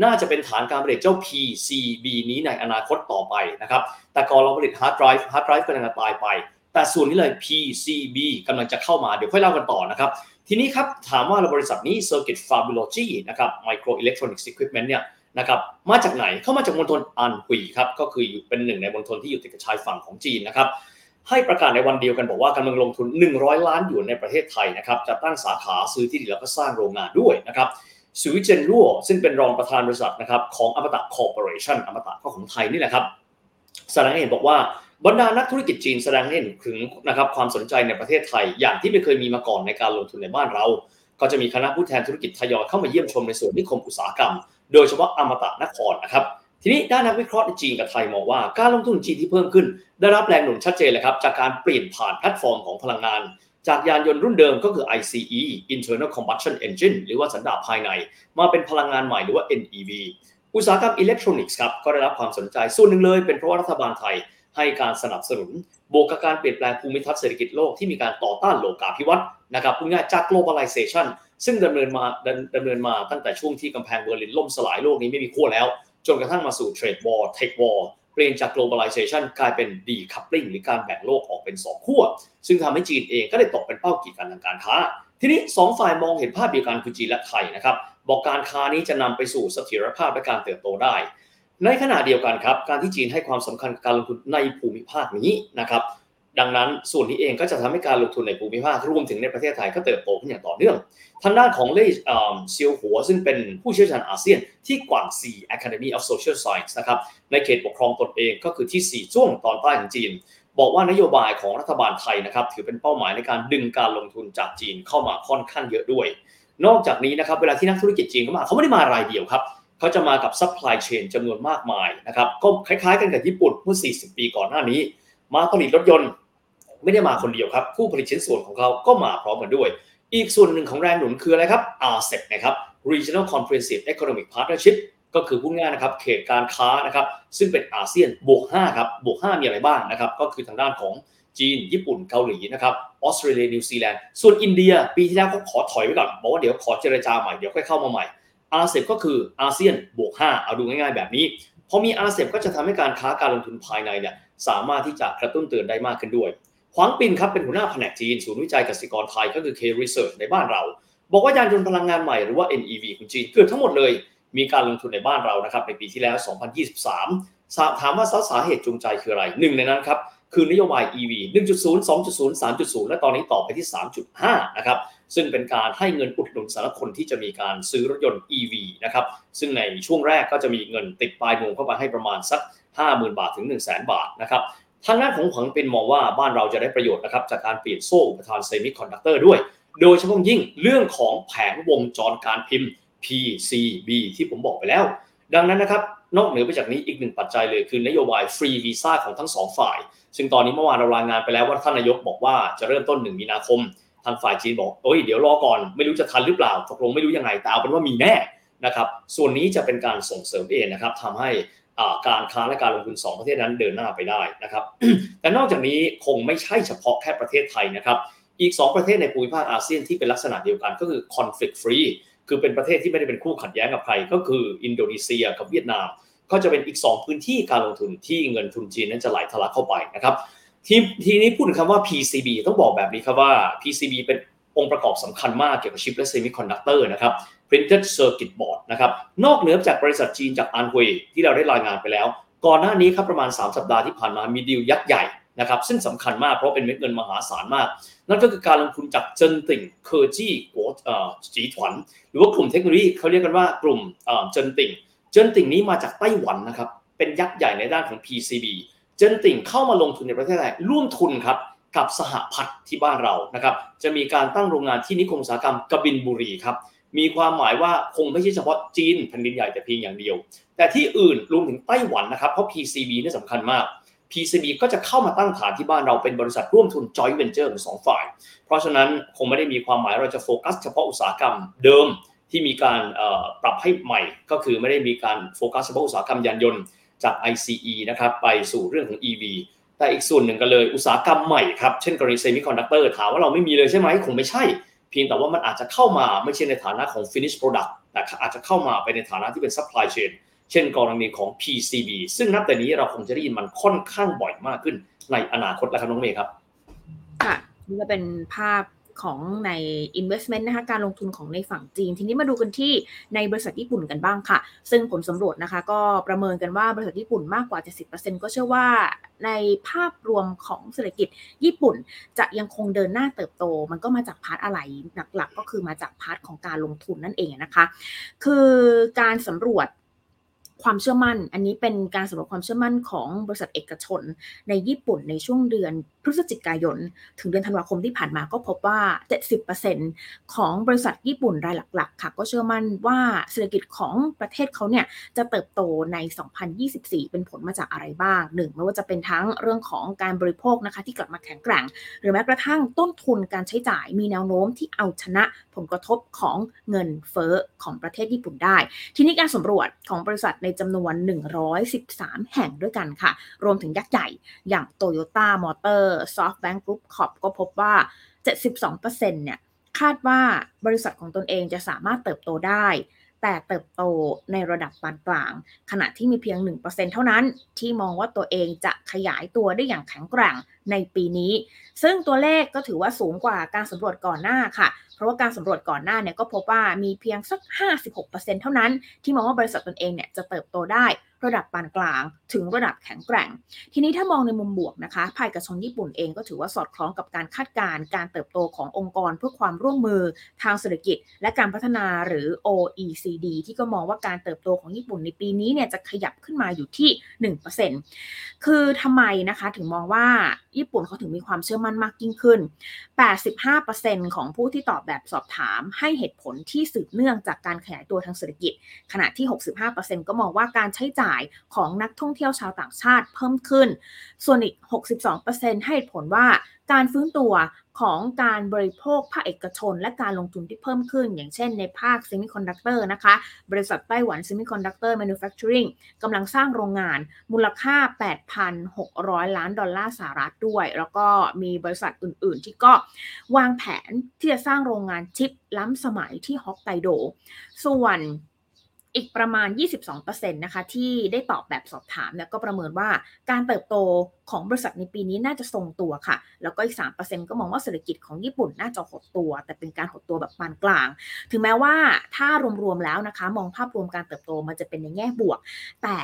น่าจะเป็นฐานการผลิตเจ้า PCB นี้ในอนาคตต่อไปนะครับ แต่ก่อนเราผลิตฮาร์ดไดรฟ์ฮาร์ดไดรฟ์กำลังจะตายไป แต่ส่วนนี้เลย PCB กำลังจะเข้ามาเดี๋ยวค่อยเล่ากันต่อนะครับ ทีนี้ครับ ถามว่าเราบริษัทนี้ Circuit Fabology นะครับ Microelectronics Equipment เนี่ยนะครับมาจากไหนเข้ามาจากมณฑลอันฮุยครับก็คืออยู่เป็นหนึ่งในมณฑลที่อยู่ติดกับชายฝั่งของจีนนะครับ ให้ประกาศในวันเดียวกันบอกว่ากำลังลงทุน 100 ล้านหยวนในประเทศไทยนะครับจะตั้งสาขาซื้อที่ดินแล้วก็สร้างโรงงานด้วยนะครับสุวิเจนรั่วซึ่งเป็นรองประธานบริษัทนะครับของอมตะคอร์ปอเรชั่นอมตะก็ของไทยนี่แหละครับแสดงให้เห็นบอกว่าบรรดานักธุรกิจจีนแสดงให้เห็นถึงนะครับความสนใจในประเทศไทย อย่างที่ไม่เคยมีมาก่อนในการลงทุนในบ้านเรา ก็จะมีคณะผู้แทนธุรกิจทยอยเข้ามาเยี่ยมชมในส่วนนิคมอุตสาหกรรม โดยเฉพาะอมตะนครนะครับ ทีนี้ด้านนักวิเคราะห์ในจีนกับไทยมองว่าการลงทุนจีนที่เพิ่มขึ้น ได้รับแรงหนุนชัดเจนเลยครับจากการเปลี่ยนผ่านแพลตฟอร์มของพลังงาน จากยานยนต์รุ่นเดิมก็คือ ICE Internal Combustion Engine หรือว่าสันดาปภายใน มาเป็นพลังงานใหม่หรือว่า NEV อุตสาหกรรมอิเล็กทรอนิกส์ครับก็ได้รับความสนใจส่วนหนึ่งเลย เป็นเพราะว่ารัฐบาลไทยให้การสนับสนุน บวกกับการเปลี่ยนแปลงภูมิทัศน์เศรษฐกิจโลกที่มีการต่อต้านโลกาภิวัตน์นะครับพูดง่ายๆจาก globalization ซึ่งดำเนินมาดำดำเนินมาตั้งแต่ช่วงที่กำแพงเบอร์ลินล่มสลายโลกนี้ไม่มีขั้วแล้ว จนกระทั่งมาสู่ trade war tech war เปลี่ยนจาก globalization กลายเป็น decoupling หรือการแบ่งโลกออกเป็น 2 ขั้ว ซึ่งทำให้จีนเองก็ได้ตกเป็นเป้ากีดกันทางการค้า ทีนี้ 2 ฝ่ายมองเห็นภาพเดียวกันคือจีนและไทยนะครับ บอกการค้านี้จะนำไปสู่เสถียรภาพและการเติบโตได้ ในขณะเดียวกันครับ การที่จีนให้ความสำคัญกับการลงทุนในภูมิภาคนี้นะครับ ดังนั้นส่วนนี้เองก็จะทำให้การลงทุนในภูมิภาครวมถึงในประเทศไทยก็เติบโตขึ้นอย่างต่อเนื่อง ทางด้านของเล่เอ่อเซียวหัว ซึ่งเป็นผู้เชี่ยวชาญอาเซียนที่กวางซี Academy of Social Science นะครับในเขตปกครองตนเองก็คือกว่างซีจ้วงตอนใต้ของจีน บอกว่านโยบายของรัฐบาลไทยนะครับถือเป็นเป้าหมายในการดึงการลงทุนจากจีนเข้ามาค่อนข้างเยอะด้วย นอกจากนี้นะครับเวลาที่นักธุรกิจจีนเข้ามาเขาไม่ได้มารายเดียวครับเขาจะมากับซัพพลายเชนจำนวนมากมายนะครับก็คล้ายๆกันกับญี่ปุ่นเมื่อ 40 ปีก่อนหน้านี้ มาผลิตรถยนต์ ไม่ได้มาคนเดียวครับ ผู้ผลิตชิ้นส่วนของเขาก็มาพร้อมกันด้วย อีกส่วนหนึ่งของแรงหนุนคืออะไรครับ RCEP นะครับ Regional Comprehensive Economic Partnership ก็คือพูดง่ายนะครับเขตการค้านะครับซึ่งเป็นอาเซียนบวก5ครับบวก5มีอะไรบ้างนะครับก็คือทางด้านของจีน ญี่ปุ่นเกาหลีนะครับออสเตรเลียนิวซีแลนด์ส่วนอินเดีย ปีที่แล้วเขาขอถอยไว้ก่อนบอกว่าเดี๋ยวขอเจรจาใหม่เดี๋ยวค่อยเข้ามาใหม่ RCEP ก็คืออาเซียนบวก5เอาดูง่ายๆแบบนี้พอมี RCEP ก็จะทำให้การค้าการลงทุนภายในเนี่ยสามารถที่จะกระตุ้นเตือนได้มากขึ้นด้วย หวังปินครับเป็นหัวหน้าแผนกจีน ศูนย์วิจัยกสิกรไทยก็คือ K Research ในบ้านเรา บอกว่ายานยนต์พลังงานใหม่หรือว่า NEV ของจีนเกือบทั้งหมดเลยมีการลงทุนในบ้านเรานะครับในปีที่แล้ว 2023 ถามว่าสาเหตุจูงใจคืออะไรหนึ่งในนั้นครับคือนโยบาย EV 1.0 2.0 3.0 และตอนนี้ต่อไปที่ 3.5 นะครับ ซึ่งเป็นการให้เงินอุดหนุนสำหรับคนที่จะมีการซื้อรถยนต์ EV นะครับ ซึ่งในช่วงแรกก็จะมีเงินติดปลายนวมเข้าไปให้ประมาณสัก 50,000 บาทถึง 1 0 0 0 0 0บาทนะครับ ทางด้านของหวังเป็นมองว่าบ้านเราจะได้ประโยชน์นะครับจากการเปลี่ยนโซ่อุปทานเซมิคอนดักเตอร์ด้วย โดยเฉพาะยิ่งเรื่องของแผงวงจรการพิมพ์ PCB ที่ผมบอกไปแล้ว ดังนั้นนะครับนอกเหนือไปจากนี้อีกหนึ่งปัจจัยเลยคือนโยบายฟรีวีซ่าของทั้งสองฝ่าย ซึ่งตอนนี้เมื่อวานเรารายงานไปแล้วว่าท่านนายกบอกว่าจะเริ่มต้น1มีนาคม ทางฝ่ายจีนบอกโอ้ยเดี๋ยวรอก่อนไม่รู้จะทันหรือเปล่าตกลงไม่รู้ยังไงแต่เอาเป็นว่ามีแน่นะครับส่วนนี้จะเป็นการส่งเสริมเองนะครับทำให้ การค้าและการลงทุน 2 ประเทศนั้นเดินหน้าไปได้นะครับ แต่นอกจากนี้คงไม่ใช่เฉพาะแค่ประเทศไทยนะครับ อีก 2 ประเทศในภูมิภาคอาเซียนที่เป็นลักษณะเดียวกันก็คือ conflict free คือเป็นประเทศที่ไม่ได้เป็นคู่ขัดแย้งกับใคร ก็คืออินโดนีเซียกับเวียดนาม ก็จะเป็นอีก 2 พื้นที่การลงทุนที่เงินทุนจีนนั้นจะไหลทะลักเข้าไปนะครับทีทีนี้พูดถึงคำว่า PCB ต้องบอกแบบนี้ครับว่า PCB เป็นองค์ประกอบสำคัญมากเกี่ยวกับชิปและเซมิคอนดักเตอร์นะครับ Printed Circuit Board นะครับนอกเหนือจากบริษัทจีนจากอันฮุยที่เราได้รายงานไปแล้ว ก่อนหน้านี้ครับประมาณ 3 สัปดาห์ที่ผ่านมามีดีลยักษ์ใหญ่นะครับซึ่งสำคัญมากเพราะเป็นเม็ดเงินมหาศาลมาก นั่นก็คือการลงทุนจากเจินติ่งเคอร์จี้กัวจีถวนหรือว่ากลุ่มเทคโนโลยีเขาเรียกกันว่ากลุ่มเจินติ่งเจินติ่งนี้มาจากไต้หวันนะครับเป็นยักษ์ใหญ่ในด้านของ PCB เจินติ่งเข้ามาลงทุนในประเทศไทยร่วมทุนครับกับสหพัฒน์ที่บ้านเรานะครับจะมีการตั้งโรงงานที่นิคมอุตสาหกรรมกบินบุรีครับ มีความหมายว่าคงไม่ใช่เฉพาะจีนแผ่นดินใหญ่แต่เพียงอย่างเดียว แต่ที่อื่นรวมถึงไต้หวันนะครับ เพราะ PCB นี่สำคัญมาก PCB ก็จะเข้ามาตั้งฐานที่บ้านเราเป็นบริษัทร่วมทุน joint venture ของสองฝ่าย เพราะฉะนั้นคงไม่ได้มีความหมายเราจะโฟกัสเฉพาะอุตสาหกรรมเดิมที่มีการปรับให้ใหม่ ก็คือไม่ได้มีการโฟกัสเฉพาะอุตสาหกรรมยานยนต์จาก ICE นะครับไปสู่เรื่องของ EV แต่อีกส่วนหนึ่งก็เลยอุตสาหกรรมใหม่ครับ เช่นกรณีเซมิคอนดักเตอร์ถามว่าเราไม่มีเลยใช่ไหมคงไม่ใช่ เพียงแต่ว่ามันอาจจะเข้ามาไม่ใช่ในฐานะของ finish product แต่อาจจะเข้ามาไปในฐานะที่เป็น supply chain เช่นกรณีของ PCB ซึ่งนับแต่นี้เราคงจะได้ยินมันค่อนข้างบ่อยมากขึ้นในอนาคตแล้วครับน้องเมย์ครับ ค่ะนี่ก็เป็นภาพ ของใน investment นะคะการลงทุนของในฝั่งจีน ทีนี้มาดูกันที่ในบริษัทญี่ปุ่นกันบ้างค่ะ ซึ่งผลสำรวจนะคะก็ประเมินกันว่าบริษัทญี่ปุ่นมากกว่า 70%ก็เชื่อว่าในภาพรวมของเศรษฐกิจญี่ปุ่นจะยังคงเดินหน้าเติบโต มันก็มาจาก part อะไรหลักๆ ก็คือมาจาก part ของการลงทุนนั่นเองนะคะ คือการสำรวจความเชื่อมั่น อันนี้เป็นการสำรวจความเชื่อมั่นของบริษัทเอกชนในญี่ปุ่นในช่วงเดือนพฤศจิกายน ถึงเดือนธันวาคมที่ผ่านมาก็พบว่า 70%ของบริษัทญี่ปุ่นรายหลัก ๆ ค่ะ ก็เชื่อมั่นว่าเศรษฐกิจของประเทศเขาเนี่ยจะเติบโตใน 2024 เป็นผลมาจากอะไรบ้างหนึ่งไม่ว่าจะเป็นทั้งเรื่องของการบริโภคนะคะที่กลับมาแข็งแกร่ง หรือแม้กระทั่งต้นทุนการใช้จ่ายมีแนวโน้มที่เอาชนะผลกระทบของเงินเฟ้อของประเทศญี่ปุ่นได้ ทีนี้การสำรวจของบริษัทในจำนวน 113 แห่งด้วยกันค่ะ รวมถึงยักษ์ใหญ่อย่าง Toyota Motor SoftBank Group Corp ก็พบว่า 72%เนี่ยคาดว่าบริษัทของตนเองจะสามารถเติบโตได้ แต่เติบโตในระดับปานกลาง ขณะที่มีเพียง 1%เท่านั้น ที่มองว่าตัวเองจะขยายตัวได้อย่างแข็งแกร่งในปีนี้ ซึ่งตัวเลขก็ถือว่าสูงกว่าการสำรวจก่อนหน้าค่ะ เพราะว่าการสำรวจก่อนหน้าเนี่ยก็พบว่ามีเพียงสัก 56%เท่านั้น ที่มองว่าบริษัทตนเองเนี่ยจะเติบโตได้ ระดับปานกลาง ถึงระดับแข็งแกร่ง ทีนี้ถ้ามองในมุมบวกนะคะภายกระชนญี่ปุ่นเองก็ถือว่าสอดคล้องกับการคาดการณ์การเติบโตขององค์กรเพื่อความร่วมมือทางเศรษฐกิจ และการพัฒนาหรือ OECD ที่ก็มองว่าการเติบโตของญี่ปุ่นในปีนี้เนี่ยจะขยับขึ้นมาอยู่ที่ 1%คือทำไมนะคะถึงมองว่าญี่ปุ่นเขาถึงมีความเชื่อมั่นมากยิ่งขึ้น 85%ของผู้ที่ตอบแบบสอบถามให้เหตุผลที่สืบเนื่องจากการขยายตัวทางเศรษฐกิจ ขณะที่ 65%ก็มองว่าการใช้จ่ายของนักท่องเที่ยวชาวต่างชาติเพิ่มขึ้น ส่วนอีก 62%ให้เหตุผลว่าการฟื้นตัวของการบริโภคภาคเอกชน และการลงทุนที่เพิ่มขึ้น อย่างเช่นในภาคเซมิคอนดักเตอร์นะคะ บริษัท Taiwan Semiconductor Manufacturing กำลังสร้างโรงงานมูลค่า 8,600 ล้านดอลลาร์สหรัฐด้วย แล้วก็มีบริษัทอื่นๆ ที่ก็วางแผนที่จะสร้างโรงงานชิปล้ำสมัยที่ฮอกไกโด ส่วน อีกประมาณ 22%นะคะที่ได้ตอบแบบสอบถามเนี่ยก็ประเมินว่าการเติบโตของบริษัทในปีนี้น่าจะทรงตัวค่ะ แล้วก็อีก 3%ก็มองว่าเศรษฐกิจของญี่ปุ่นน่าจะหดตัว แต่เป็นการหดตัวแบบปานกลาง ถึงแม้ว่าถ้ารวมๆแล้วนะคะ มองภาพรวมการเติบโตมันจะเป็นในแง่บวก แต่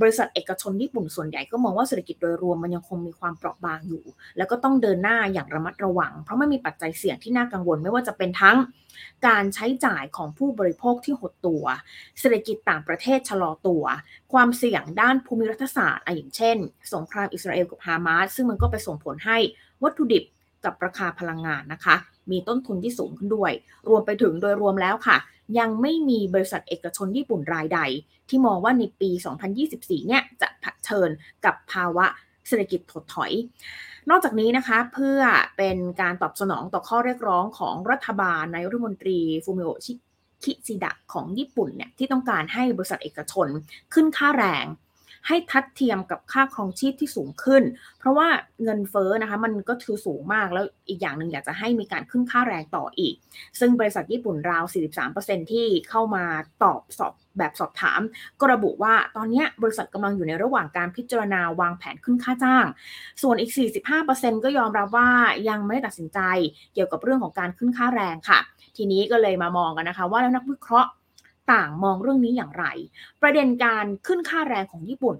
บริษัทเอกชนญี่ปุ่นส่วนใหญ่ก็มองว่าเศรษฐกิจโดยรวมมันยังคงมีความเปราะบางอยู่ แล้วก็ต้องเดินหน้าอย่างระมัดระวัง เพราะไม่มีปัจจัยเสี่ยงที่น่ากังวลไม่ว่าจะเป็นทั้งการใช้จ่ายของผู้บริโภคที่หดตัว เศรษฐกิจต่างประเทศชะลอตัว ความเสี่ยงด้านภูมิรัฐศาสตร์อย่างเช่น สงครามอิสราเอลกับฮามาสซึ่งมันก็ไปส่งผลให้วัตถุดิบกับราคาพลังงานนะคะ มีต้นทุนที่สูงขึ้นด้วย รวมไปถึงโดยรวมแล้วค่ะ ยังไม่มีบริษัทเอกชนญี่ปุ่นรายใด ที่มองว่าในปี 2024 เนี่ยจะเผชิญกับภาวะเศรษฐกิจถดถอย นอกจากนี้นะคะเพื่อเป็นการตอบสนองต่อข้อเรียกร้องของรัฐบาลนายรัฐมนตรีฟูมิโอชิคิซิดะของญี่ปุ่นเนี่ยที่ต้องการให้บริษัทเอกชนขึ้นค่าแรง ให้ทัดเทียมกับค่าครองชีพที่สูงขึ้น เพราะว่าเงินเฟ้อนะคะมันก็ถือสูงมากแล้วอีกอย่างหนึ่งอยากจะให้มีการขึ้นค่าแรงต่ออีก ซึ่งบริษัทญี่ปุ่นราว 43%ที่เข้ามาตอบสอบแบบสอบถาม ก็ระบุว่าตอนนี้บริษัทกำลังอยู่ในระหว่างการพิจารณาวางแผนขึ้นค่าจ้าง ส่วนอีก 45%ก็ยอมรับว่ายังไม่ได้ตัดสินใจเกี่ยวกับเรื่องของการขึ้นค่าแรงค่ะ ทีนี้ก็เลยมามองกันนะคะ ว่าแล้วนักวิเคราะห์ ต่างมองเรื่องนี้อย่างไร ประเด็นการขึ้นค่าแรงของญี่ปุ่น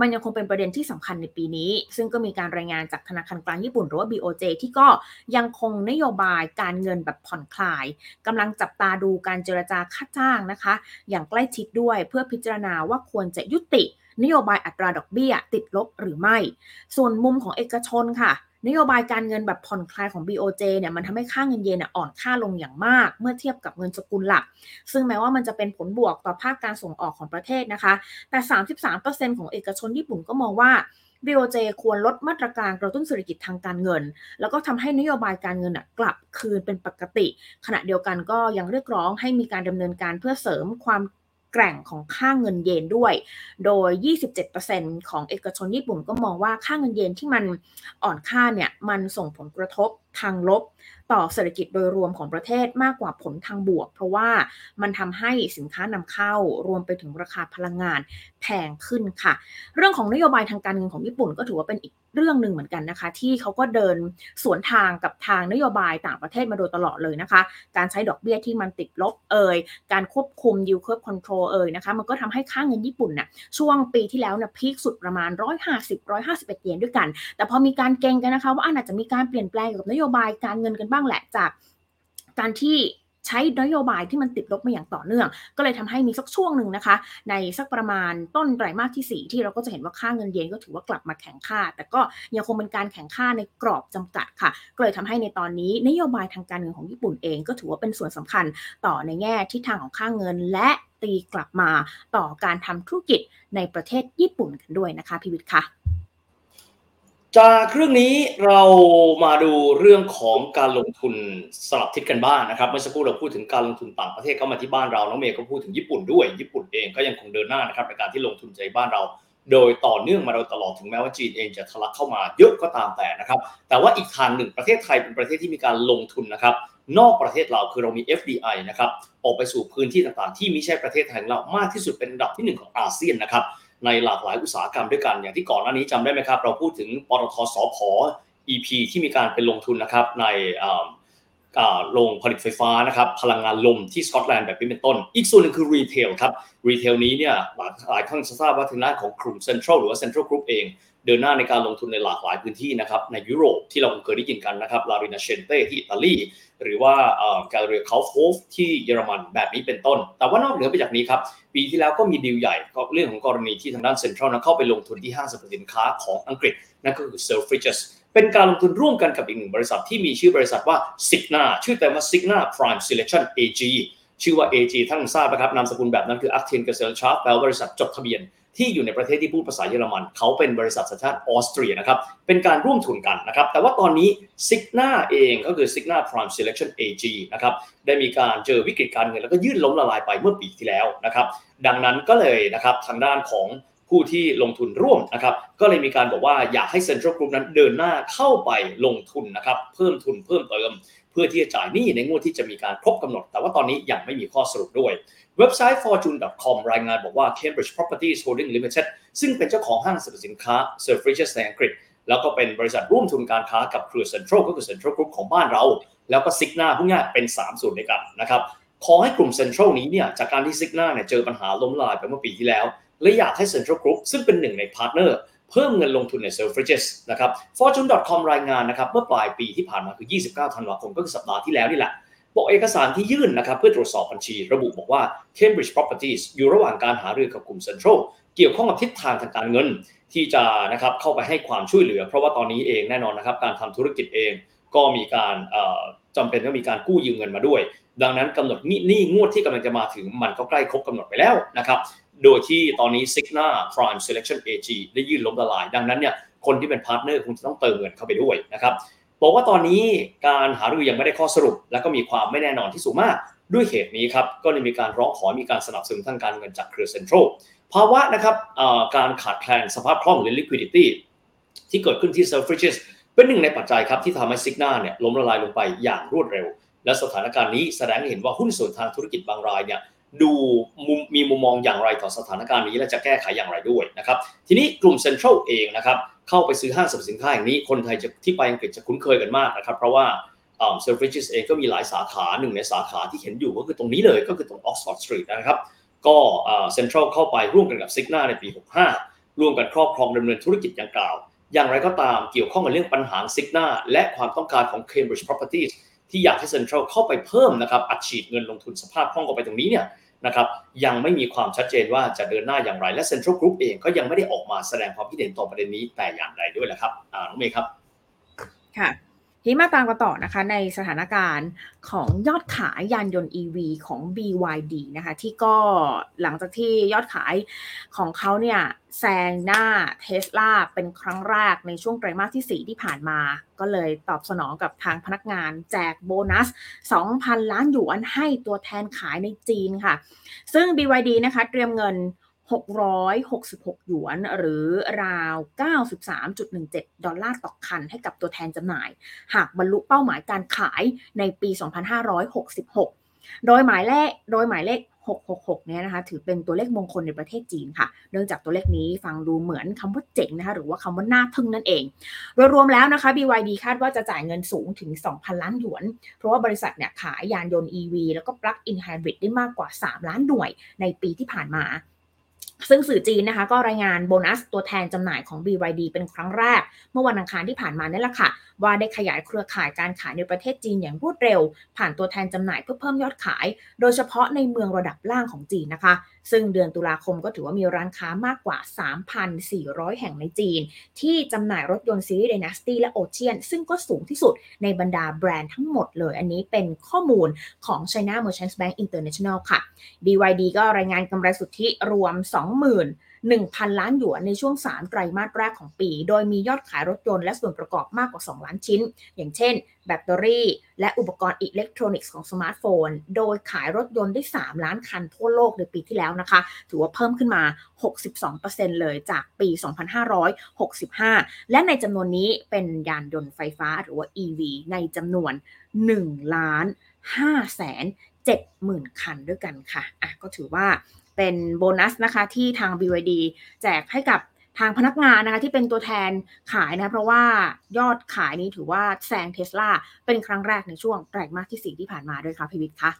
มันยังคงเป็นประเด็นที่สำคัญในปีนี้ ซึ่งก็มีการรายงานจากธนาคารกลางญี่ปุ่นหรือว่า BOJ ที่ก็ยังคงนโยบายการเงินแบบผ่อนคลายกำลังจับตาดูการเจรจาค่าจ้างนะคะ อย่างใกล้ชิดด้วยเพื่อพิจารณาว่าควรจะยุตินโยบายอัตราดอกเบี้ย ติดลบหรือไม่ ส่วนมุมของเอกชนค่ะ นโยบายการเงินแบบผ่อนคลายของ BOJ เนี่ยมันทำให้ค่าเงินเยนอ่อนค่าลงอย่างมาก เมื่อเทียบกับเงินสกุลหลัก ซึ่งแม้ว่ามันจะเป็นผลบวกต่อภาคการส่งออกของประเทศนะคะ แต่ 33%ของเอกชนญี่ปุ่นก็มองว่า BOJ ควรลดมาตรการกระตุ้นเศรษฐกิจทางการเงิน แล้วก็ทำให้นโยบายการเงินกลับคืนเป็นปกติ ขณะเดียวกันก็ยังเรียกร้องให้มีการดำเนินการเพื่อเสริมความ แกร่งของค่าเงินเยนด้วย โดย 27%ของเอกชนญี่ปุ่นก็มองว่าค่าเงินเยนที่มันอ่อนค่าเนี่ยมันส่งผลกระทบ ทางลบต่อเศรษฐกิจโดยรวมของประเทศมากกว่าผลทางบวก เพราะว่ามันทำให้สินค้านำเข้ารวมไปถึงราคาพลังงานแพงขึ้นค่ะ เรื่องของนโยบายทางการเงินของญี่ปุ่นก็ถือว่าเป็นอีกเรื่องหนึ่งเหมือนกันนะคะ ที่เขาก็เดินสวนทางกับทางนโยบายต่างประเทศมาโดยตลอดเลยนะคะ การใช้ดอกเบี้ยที่มันติดลบเอ่ยการควบคุม yield curve control เอ่ยนะคะมันก็ทำให้ค่าเงินญี่ปุ่นน่ะช่วงปีที่แล้วเนี่ยพีคสุดประมาณ 150 151 เยนด้วยกัน แต่พอมีการเก่งกันนะคะ ว่าอาจจะมีการเปลี่ยนแปลงกับนโยบายการเงินกันบ้างแหละจากการที่ใช้นโยบายที่มันติดลบมาอย่างต่อเนื่อง ก็เลยทำให้มีสักช่วงหนึ่งนะคะ ในสักประมาณต้นไตรมาสที่ 4 ที่เราก็จะเห็นว่าค่าเงินเยนก็ถือว่ากลับมาแข็งค่า แต่ก็ยังคงเป็นการแข็งค่าในกรอบจำกัดค่ะก็เลยทำให้ในตอนนี้นโยบายทางการเงินของญี่ปุ่นเองก็ถือว่าเป็นส่วนสำคัญต่อในแง่ทิศทางของค่าเงินและตีกลับมาต่อการทำธุรกิจในประเทศญี่ปุ่นกันด้วยนะคะพิวิทย์ค่ะ จากเรื่องนี้เรามาดูเรื่องของการลงทุนสลับทิศกันบ้างนะครับเมื่อสักครู่เราพูดถึงการลงทุนต่างประเทศเข้ามาที่บ้านเราน้องเมย์ก็พูดถึงญี่ปุ่นด้วย ญี่ปุ่นเองก็ยังคงเดินหน้านะครับในการที่ลงทุนในบ้านเรา โดยต่อเนื่องมาโดยตลอดถึงแม้ว่าจีนเองจะทะลักเข้ามาเยอะก็ตามแต่นะครับ แต่ว่าอีกทางหนึ่งประเทศไทยเป็นประเทศที่มีการลงทุนนะครับนอกประเทศเราคือเรามี FDI นะครับออกไปสู่พื้นที่ต่างๆ ที่ไม่ใช่ประเทศไทยของเรามากที่สุดเป็นอันดับที่หนึ่งของอาเซียนนะครับ ในหลากหลายอุตสาหกรรมด้วยกัน อย่างที่ก่อนหน้านี้จำได้ไหมครับ เราพูดถึงปตทสพ EP ที่มีการไปลงทุนนะครับในอ่าอ่าโรงผลิตไฟฟ้านะครับพลังงานลมที่สกอตแลนด์แบบนี้เป็นต้น อีกส่วนหนึ่งคือ retail ครับ retail นี้เนี่ยหลายหลายท่านทราบว่าทางด้านของกลุ่มเซ็นทรัลหรือว่าเซ็นทรัลกรุ๊ปเอง เดินหน้าในการลงทุนในหลากหลายพื้นที่นะครับในยุโรปที่เราเคยได้ยินกันนะครับ La Rinascente ที่อิตาลีหรือว่า Galeria Kaufhof ที่เยอรมันแบบนี้เป็นต้น แต่ว่านอกเหนือไปจากนี้ครับ ปีที่แล้วก็มีดีลใหญ่ก็เรื่องของกรณีที่ทางด้านเซ็นทรัลนะเข้าไปลงทุนที่ห้างสรรพสินค้าของอังกฤษ นั่นก็คือ Selfridges เป็นการลงทุนร่วมกันกับอีกหนึ่งบริษัทที่มีชื่อบริษัทว่า Signa ชื่อแต่ว่า Signa Prime Selection AG ชื่อว่า AG ท่านทราบนะครับนามสกุลแบบนั้นคือ Actin Gesellschaft แปลว่าบริษัทจดทะเบียน ที่อยู่ในประเทศที่พูดภาษาเยอรมัน เขาเป็นบริษัทสัญชาติออสเตรียนะครับ เป็นการร่วมทุนกันนะครับ แต่ว่าตอนนี้ Signa เองก็คือ Signa Prime Selection AG นะครับ ได้มีการเจอวิกฤตการเงินแล้วก็ยื่นล้มละลายไปเมื่อปีที่แล้วนะครับ ดังนั้นก็เลยนะครับทางด้านของผู้ที่ลงทุนร่วมนะครับ ก็เลยมีการบอกว่าอยากให้ Central Group นั้นเดินหน้าเข้าไปลงทุนนะครับ เพิ่มทุนเพิ่มเติม เพื่อที่จะจ่ายหนี้ในงวดที่จะมีการครบกำหนด แต่ว่าตอนนี้ยังไม่มีข้อสรุปด้วย เว็บไซต์ fortune.com รายงานบอกว่า Cambridge Properties Holding Limited ซึ่งเป็นเจ้าของห้างสรรพสินค้า Selfridges ในอังกฤษ แล้วก็เป็นบริษัทร่วมทุนการค้ากับเครือ Central ก็คือ Central Group ของบ้านเรา แล้วก็ Signa พวกนี้เป็น 3 ส่วนด้วยกันนะครับขอให้กลุ่ม Central นี้เนี่ยจากการที่ Signa เนี่ยเจอปัญหาล้มละลายไปเมื่อปีที่แล้ว และอยากให้ Central Group ซึ่งเป็นหนึ่งใน partner เพิ่มเงินลงทุนใน Selfridges นะครับ Fortune.com รายงานนะครับเมื่อปลายปีที่ผ่านมาคือ 29 ธันวาคมก็คือสัปดาห์ที่แล้วนี่แหละบอกเอกสารที่ยื่นนะครับเพื่อตรวจสอบบัญชี ระบุบอกว่า Cambridge Properties อยู่ระหว่างการหารือกับกลุ่ม Central เกี่ยวข้องกับทิศทางทางการเงิน ที่จะนะครับเข้าไปให้ความช่วยเหลือ เพราะว่าตอนนี้เองแน่นอนนะครับการทำธุรกิจเองก็มีการเอ่อจำเป็นต้องมีการกู้ยืมเงินมาด้วย ดังนั้นกำหนดหนี้งวดที่กำลังจะมาถึงมันก็ใกล้ครบกำหนดไปแล้วนะครับ โดยที่ตอนนี้ Signa Prime Selection AG ได้ยื่นล้มละลาย ดังนั้นเนี่ยคนที่เป็น partner คงจะต้องเติมเงินเข้าไปด้วยนะครับบอกว่าตอนนี้การหารือยังไม่ได้ข้อสรุป และก็มีความไม่แน่นอนที่สูงมาก ด้วยเหตุนี้ครับก็เลยมีการร้องขอมีการสนับสนุนทางการเงินจากเครือเซ็นทรัลภาวะนะครับการขาดแคลนสภาพคล่องหรือ liquidity ที่เกิดขึ้นที่ Selfridges เป็นหนึ่งในปัจจัยครับที่ทำให้ Signa เนี่ยล้มละลายลงไปอย่างรวดเร็ว และสถานการณ์นี้แสดงให้เห็นว่าหุ้นส่วนทางธุรกิจบางรายเนี่ย ดูมุมมีมุมมองอย่างไรต่อสถานการณ์นี้และจะแก้ไขอย่างไรด้วยนะครับ ทีนี้กลุ่มเซ็นทรัลเองนะครับเข้าไปซื้อห้างสรรพสินค้าอย่างนี้คนไทยจะที่ไปอังกฤษจะคุ้นเคยกันมากนะครับ เพราะว่าเซลฟริจิสเองก็มีหลายสาขาหนึ่งในสาขาที่เห็นอยู่ก็คือตรงนี้เลยก็คือตรง Oxford Street นะครับ ก็เซ็นทรัลเข้าไปร่วมกันกับ Signa ในปี 65 ร่วมกันครอบครองดำเนินธุรกิจอย่างกล่าว อย่างไรก็ตามเกี่ยวข้องกับเรื่องปัญหา Signa และความต้องการของ Cambridge Properties ที่อยากให้เซ็นทรัลเข้าไปเพิ่มนะครับอัดฉีดเงินลงทุนสภาพคล่องเข้าไปตรงนี้เนี่ย นะครับยังไม่มีความชัดเจนว่าจะเดินหน้าอย่างไร และเซ็นทรัลกรุ๊ปเองก็ยังไม่ได้ออกมาแสดงความคิดเห็นต่อประเด็นนี้แต่อย่างใดด้วยแหละครับน้องเมย์ครับ ค่ะ ทีมาตามกันต่อนะคะในสถานการณ์ของยอดขายยานยนต์ EV ของ BYD นะคะที่ก็หลังจากที่ยอดขายของเขาเนี่ยแซงหน้าเทสลาเป็นครั้งแรกในช่วงไตรมาสที่ 4 ที่ผ่านมา ก็เลยตอบสนองกับทางพนักงานแจกโบนัส 2,000 ล้านหยวนให้ตัวแทนขายในจีนค่ะ ซึ่ง BYD นะคะเตรียมเงิน 666 หยวน หรือราว 93.17 ดอลลาร์ต่อคันให้กับตัวแทนจำหน่าย หากบรรลุเป้าหมายการขายในปี 2566 โดยหมายเลขโดยหมายเลข666เนี่ยนะคะถือเป็นตัวเลขมงคลในประเทศจีนค่ะ เนื่องจากตัวเลขนี้ฟังดูเหมือนคำว่าเจ๋งนะคะหรือว่าคำว่าน่าทึ่งนั่นเอง โดยรวมแล้วนะคะ BYD คาดว่าจะจ่ายเงินสูงถึง 2,000 ล้านหยวน เพราะว่าบริษัทเนี่ยขายยานยนต์ EV แล้วก็ Plug-in Hybrid ได้มากกว่า 3 ล้านหน่วยในปีที่ผ่านมา ซึ่งสื่อจีนนะคะก็รายงานโบนัสตัวแทนจำหน่ายของ BYD เป็นครั้งแรก เมื่อวันอังคารที่ผ่านมานี่แหละค่ะ ว่าได้ขยายเครือข่ายการขายในประเทศจีนอย่างรวดเร็ว ผ่านตัวแทนจำหน่ายเพื่อเพิ่มยอดขาย โดยเฉพาะในเมืองระดับล่างของจีนนะคะ ซึ่งเดือนตุลาคมก็ถือว่ามีร้านค้ามากกว่า 3,400 แห่งในจีน ที่จำหน่ายรถยนต์ซีรีส์ Dynasty และ Ocean ซึ่งก็สูงที่สุดในบรรดาแบรนด์ทั้งหมดเลย อันนี้เป็นข้อมูลของ China Merchants Bank International ค่ะ BYD ก็รายงานกำไรสุทธิรวม 20,000 1,000 ล้านหยวนในช่วง 3 ไตรมาสแรกของปี โดยมียอดขายรถยนต์และส่วนประกอบมากกว่า 2 ล้านชิ้น อย่างเช่น แบตเตอรี่ และอุปกรณ์อิเล็กทรอนิกส์ของสมาร์ทโฟน โดยขายรถยนต์ได้ 3 ล้านคันทั่วโลกในปีที่แล้วนะคะ ถือว่าเพิ่มขึ้นมา 62%เลยจากปี 2565 และในจำนวนนี้เป็นยานยนต์ไฟฟ้าหรือว่า EV ในจำนวน 1 ล้าน5แสน70,000 คันด้วยกันค่ะ อะ ก็ถือว่า เป็นโบนัสนะคะที่ทาง BYD แจกให้กับทางพนักงานนะคะที่เป็นตัวแทนขายนะเพราะว่ายอดขายนี้ถือว่าแซงเทสลาเป็นครั้งแรกในช่วงไตรมาสที่4ที่ผ่านมาด้วยค่ะพิวิทย์คะ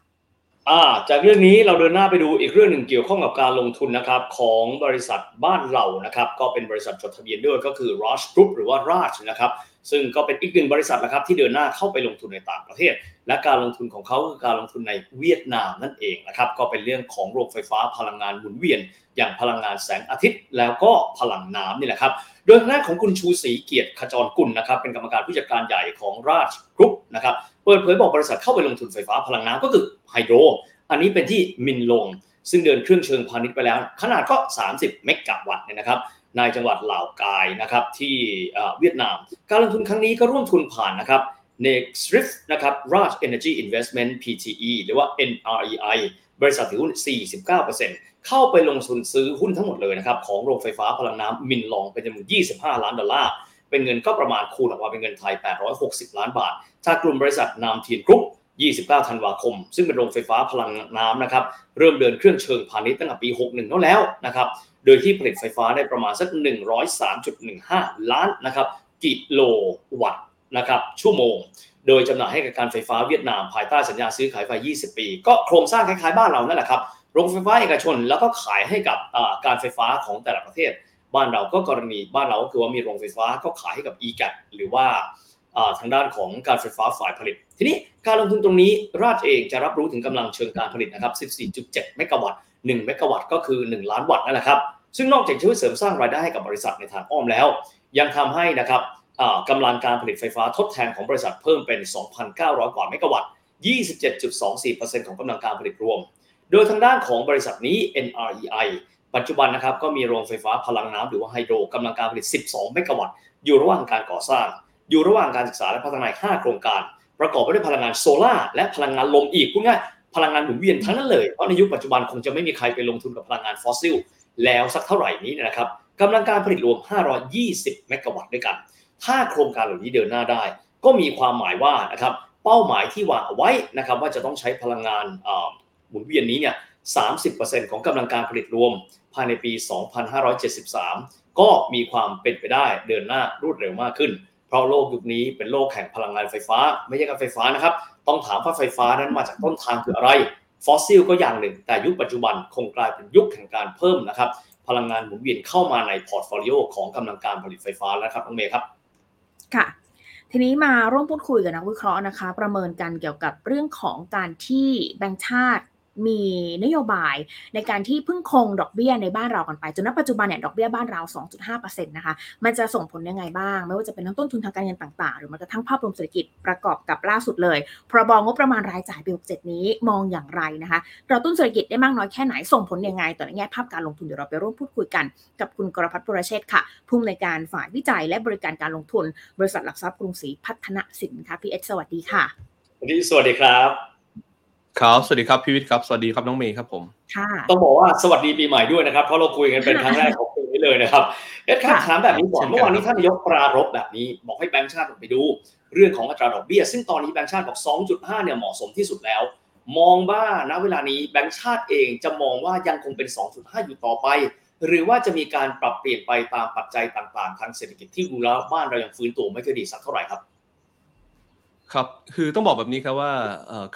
อ่าจากเรื่องนี้เราเดินหน้าไปดูอีกเรื่องหนึ่งเกี่ยวข้องกับการลงทุนนะครับของบริษัทบ้านเรานะครับก็เป็นบริษัทจดทะเบียนด้วยก็คือ Roche Group หรือว่า Raj นะครับซึ่งก็เป็นอีกหนึ่งบริษัทนะครับที่เดินหน้าเข้าไปลงทุนในต่างประเทศ และการลงทุนของเขาคือการลงทุนในเวียดนามนั่นเองนะครับ ก็เป็นเรื่องของโรงไฟฟ้าพลังงานหมุนเวียน อย่างพลังงานแสงอาทิตย์ แล้วก็พลังน้ำนี่แหละครับ โดยทางด้านของคุณชูศรีเกียรติขจรกุลนะครับ เป็นกรรมการผู้จัดการใหญ่ของ Raj Group นะครับ เปิดเผยบอกบริษัทเข้าไปลงทุนไฟฟ้าพลังน้ำก็คือไฮโดร อันนี้เป็นที่มินลง ซึ่งเดินเครื่องเชิงพาณิชย์ไปแล้ว ขนาดก็ 30 เมกะวัตต์เนี่ยนะครับในจังหวัดเหล่ากายนะครับที่เวียดนาม การลงทุนครั้งนี้ก็ร่วมทุนผ่านนะครับ n e x r i f นะครับ Raj Energy Investment PTE หรือว่า NREI บริษัทถือหุ้น 49%เข้าไปลงทุนซื้อหุ้นทั้งหมดเลยนะครับ ของโรงไฟฟ้าพลังน้ำมินลองเป็นจำนวน 25 ล้านดอลลาร์เป็นเงินก็ประมาณคูณออกมาเป็นเงินไทย 860 ล้านบาทจากกลุ่มบริษัทนามทีนกรุ๊ป29 ธันวาคม ซึ่งเป็นโรงไฟฟ้าพลังน้ำนะครับ เริ่มเดินเครื่องเชิงพาณิชย์ตั้งแต่ปี 61นั่นแล้วนะครับ โดยที่ผลิตไฟฟ้าได้ประมาณสัก 103.15 ล้านนะครับกิโลวัตต์ นะครับชั่วโมง โดยจำหน่ายให้กับการไฟฟ้าเวียดนามภายใต้สัญญาซื้อขายไฟ 20 ปี ก็โครงสร้างคล้ายๆบ้านเรานั่นแหละครับโรงไฟฟ้าเอกชนแล้วก็ขายให้กับการไฟฟ้าของแต่ละประเทศ บ้านเราก็กรณีบ้านเราก็คือว่ามีโรงไฟฟ้าก็ขายให้กับ e g a t หรือว่าทางด้านของการไฟฟ้าฝ่ายผลิต ทีนี้การลงทุนตรงนี้ราชเองจะรับรู้ถึงกำลังเชิงการผลิตนะครับ 14.7 เมกะวัตต์1เมกะวัตต์ก็คือ 1 ล้านวัตต์นั่นแหละครับ ซึ่งนอกจากช่วยเสริมสร้างรายได้ให้กับบริษัทในทางอ้อมแล้ว ยังทำให้นะครับ กำลังการผลิตไฟฟ้าทดแทนของบริษัทเพิ่มเป็น 2,900 กว่าเมกะวัตต์ 27.24%ของกำลังการผลิตรวม โดยทางด้านของบริษัทนี้ NREI ปัจจุบันนะครับก็มีโรงไฟฟ้าพลังน้ำหรือว่าไฮโดรกำลังการผลิต 12 เมกะวัตต์ อยู่ระหว่างการก่อสร้าง อยู่ระหว่างการศึกษาและพัฒนา 5 โครงการ ประกอบไปด้วยพลังงานโซลาร์และพลังงานลมอีกพูดง่ายพลังงานหมุนเวียนทั้งนั้นเลย เพราะในยุคปัจจุบันคงจะไม่มีใครไปลงทุนกับพลังงานฟอสซิล แล้วสักเท่าไหร่นี้นะครับกำลังการผลิตรวม 520 เมกะวัตต์ด้วยกัน ถ้าโครงการเหล่านี้เดินหน้าได้ ก็มีความหมายว่านะครับเป้าหมายที่วางเอาไว้นะครับว่าจะต้องใช้พลังงานหมุนเวียนนี้เนี่ย30%ของกำลังการผลิตรวมภายในปี 2573 ก็มีความเป็นไปได้เดินหน้ารวดเร็วมากขึ้น เพราะโลกยุคนี้เป็นโลกแห่งพลังงานไฟฟ้า ไม่ใช่การไฟฟ้านะครับ ต้องถามว่าไฟฟ้านั้นมาจากต้นทางคืออะไร ฟอสซิลก็อย่างหนึ่ง แต่ยุคปัจจุบันคงกลายเป็นยุคแห่งการเพิ่มนะครับ พลังงานหมุนเวียนเข้ามาใน portfolio ของกำลังการผลิตไฟฟ้าแล้วครับน้องเมย์ครับ ค่ะ ทีนี้มาร่วมพูดคุยกับนักวิเคราะห์นะคะ ประเมินกันเกี่ยวกับเรื่องของการที่แบงค์ชาติ มีนโยบายในการที่พึ่งคงดอกเบี้ยในบ้านเรากันไป จนณปัจจุบันเนี่ยดอกเบี้ยบ้านเรา 2.5%นะคะ มันจะส่งผลยังไงบ้าง ไม่ว่าจะเป็นทั้งต้นทุนทางการเงินต่างๆ หรือแม้กระทั่งภาพรวมเศรษฐกิจประกอบกับล่าสุดเลยพรบงบประมาณรายจ่ายปี67นี้มองอย่างไรนะคะกระตุ้นเศรษฐกิจได้มากน้อยแค่ไหนส่งผลยังไงต่อในแง่ภาพการลงทุนเดี๋ยวเราไปร่วมพูดคุยกันกับคุณกรพัฒน์ปุรเชษค่ะผู้อำนวยการฝ่ายวิจัยและบริการการลงทุน บริษัทหลักทรัพย์กรุงศรีพัฒนสินค่ะพี่เอสสวัสดีค่ะสวัสดีครับ ครับ สวัสดีครับพี่วิทย์ครับ สวัสดีครับน้องเมย์ครับผมค่ะต้องบอกว่าสวัสดีปีใหม่ด้วยนะครับ เพราะเราคุยกันเป็นครั้งแรกของปีนี้เลยนะครับเอ็ดครับค่ะถามแบบนี้ก่อนเช่นกันเมื่อวานนี้ท่านนายกปรารภแบบนี้ บอกให้แบงก์ชาติไปดู เรื่องของอัตราดอกเบี้ย ซึ่งตอนนี้แบงก์ชาติบอก 2.5 เนี่ยเหมาะสมที่สุดแล้ว มองว่าณเวลานี้แบงก์ชาติเองจะมองว่ายังคงเป็น 2.5 อยู่ต่อไป หรือว่าจะมีการปรับเปลี่ยนไปตามปัจจัยต่างๆ ทางเศรษฐกิจที่ดูแล้วบ้านเรายังฟื้นตัวไม่ค่อยดีสักเท่าไหร่ครับ ครับ คือต้องบอกแบบนี้ครับว่า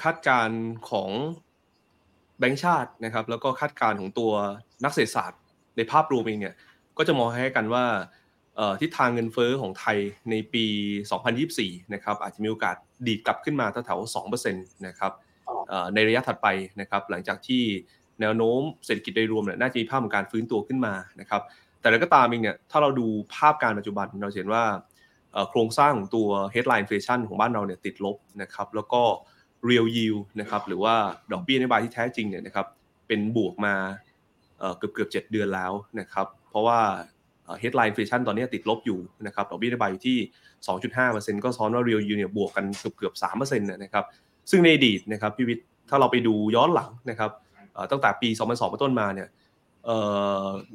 คาดการณ์ของแบงก์ชาตินะครับ แล้วก็คาดการณ์ของตัวนักเศรษฐศาสตร์ในภาพรวมเองเนี่ย ก็จะมองให้กันว่าทิศทางเงินเฟ้อของไทยในปี 2024 นะครับ อาจจะมีโอกาสดีดกลับขึ้นมาแถวๆ2%นะครับในระยะถัดไปนะครับ หลังจากที่แนวโน้มเศรษฐกิจโดยรวมเนี่ยน่าจะมีภาพของการฟื้นตัวขึ้นมานะครับ แต่แล้วก็ตามเองเนี่ยถ้าเราดูภาพการปัจจุบันเราเห็นว่า โครงสร้างของตัว headline inflation ของบ้านเราเนี่ยติดลบนะครับแล้วก็ real yield นะครับหรือว่าดอกเบี้ยนโยบายที่แท้จริงเนี่ยนะครับเป็นบวกมาเกือบเกือบเจ็ดเดือนแล้วนะครับเพราะว่า headline inflation ตอนนี้ติดลบอยู่นะครับดอกเบี้ยนโยบายอยู่ที่ 2.5%ก็ซ้อนว่า real yield เนี่ยบวกกันเกือบเกือบ3%นยนะครับซึ่งในอดีตนะครับพี่วิทย์ถ้าเราไปดูย้อนหลังนะครับตั้งแต่ปี 2002เป็นต้นมาเนี่ย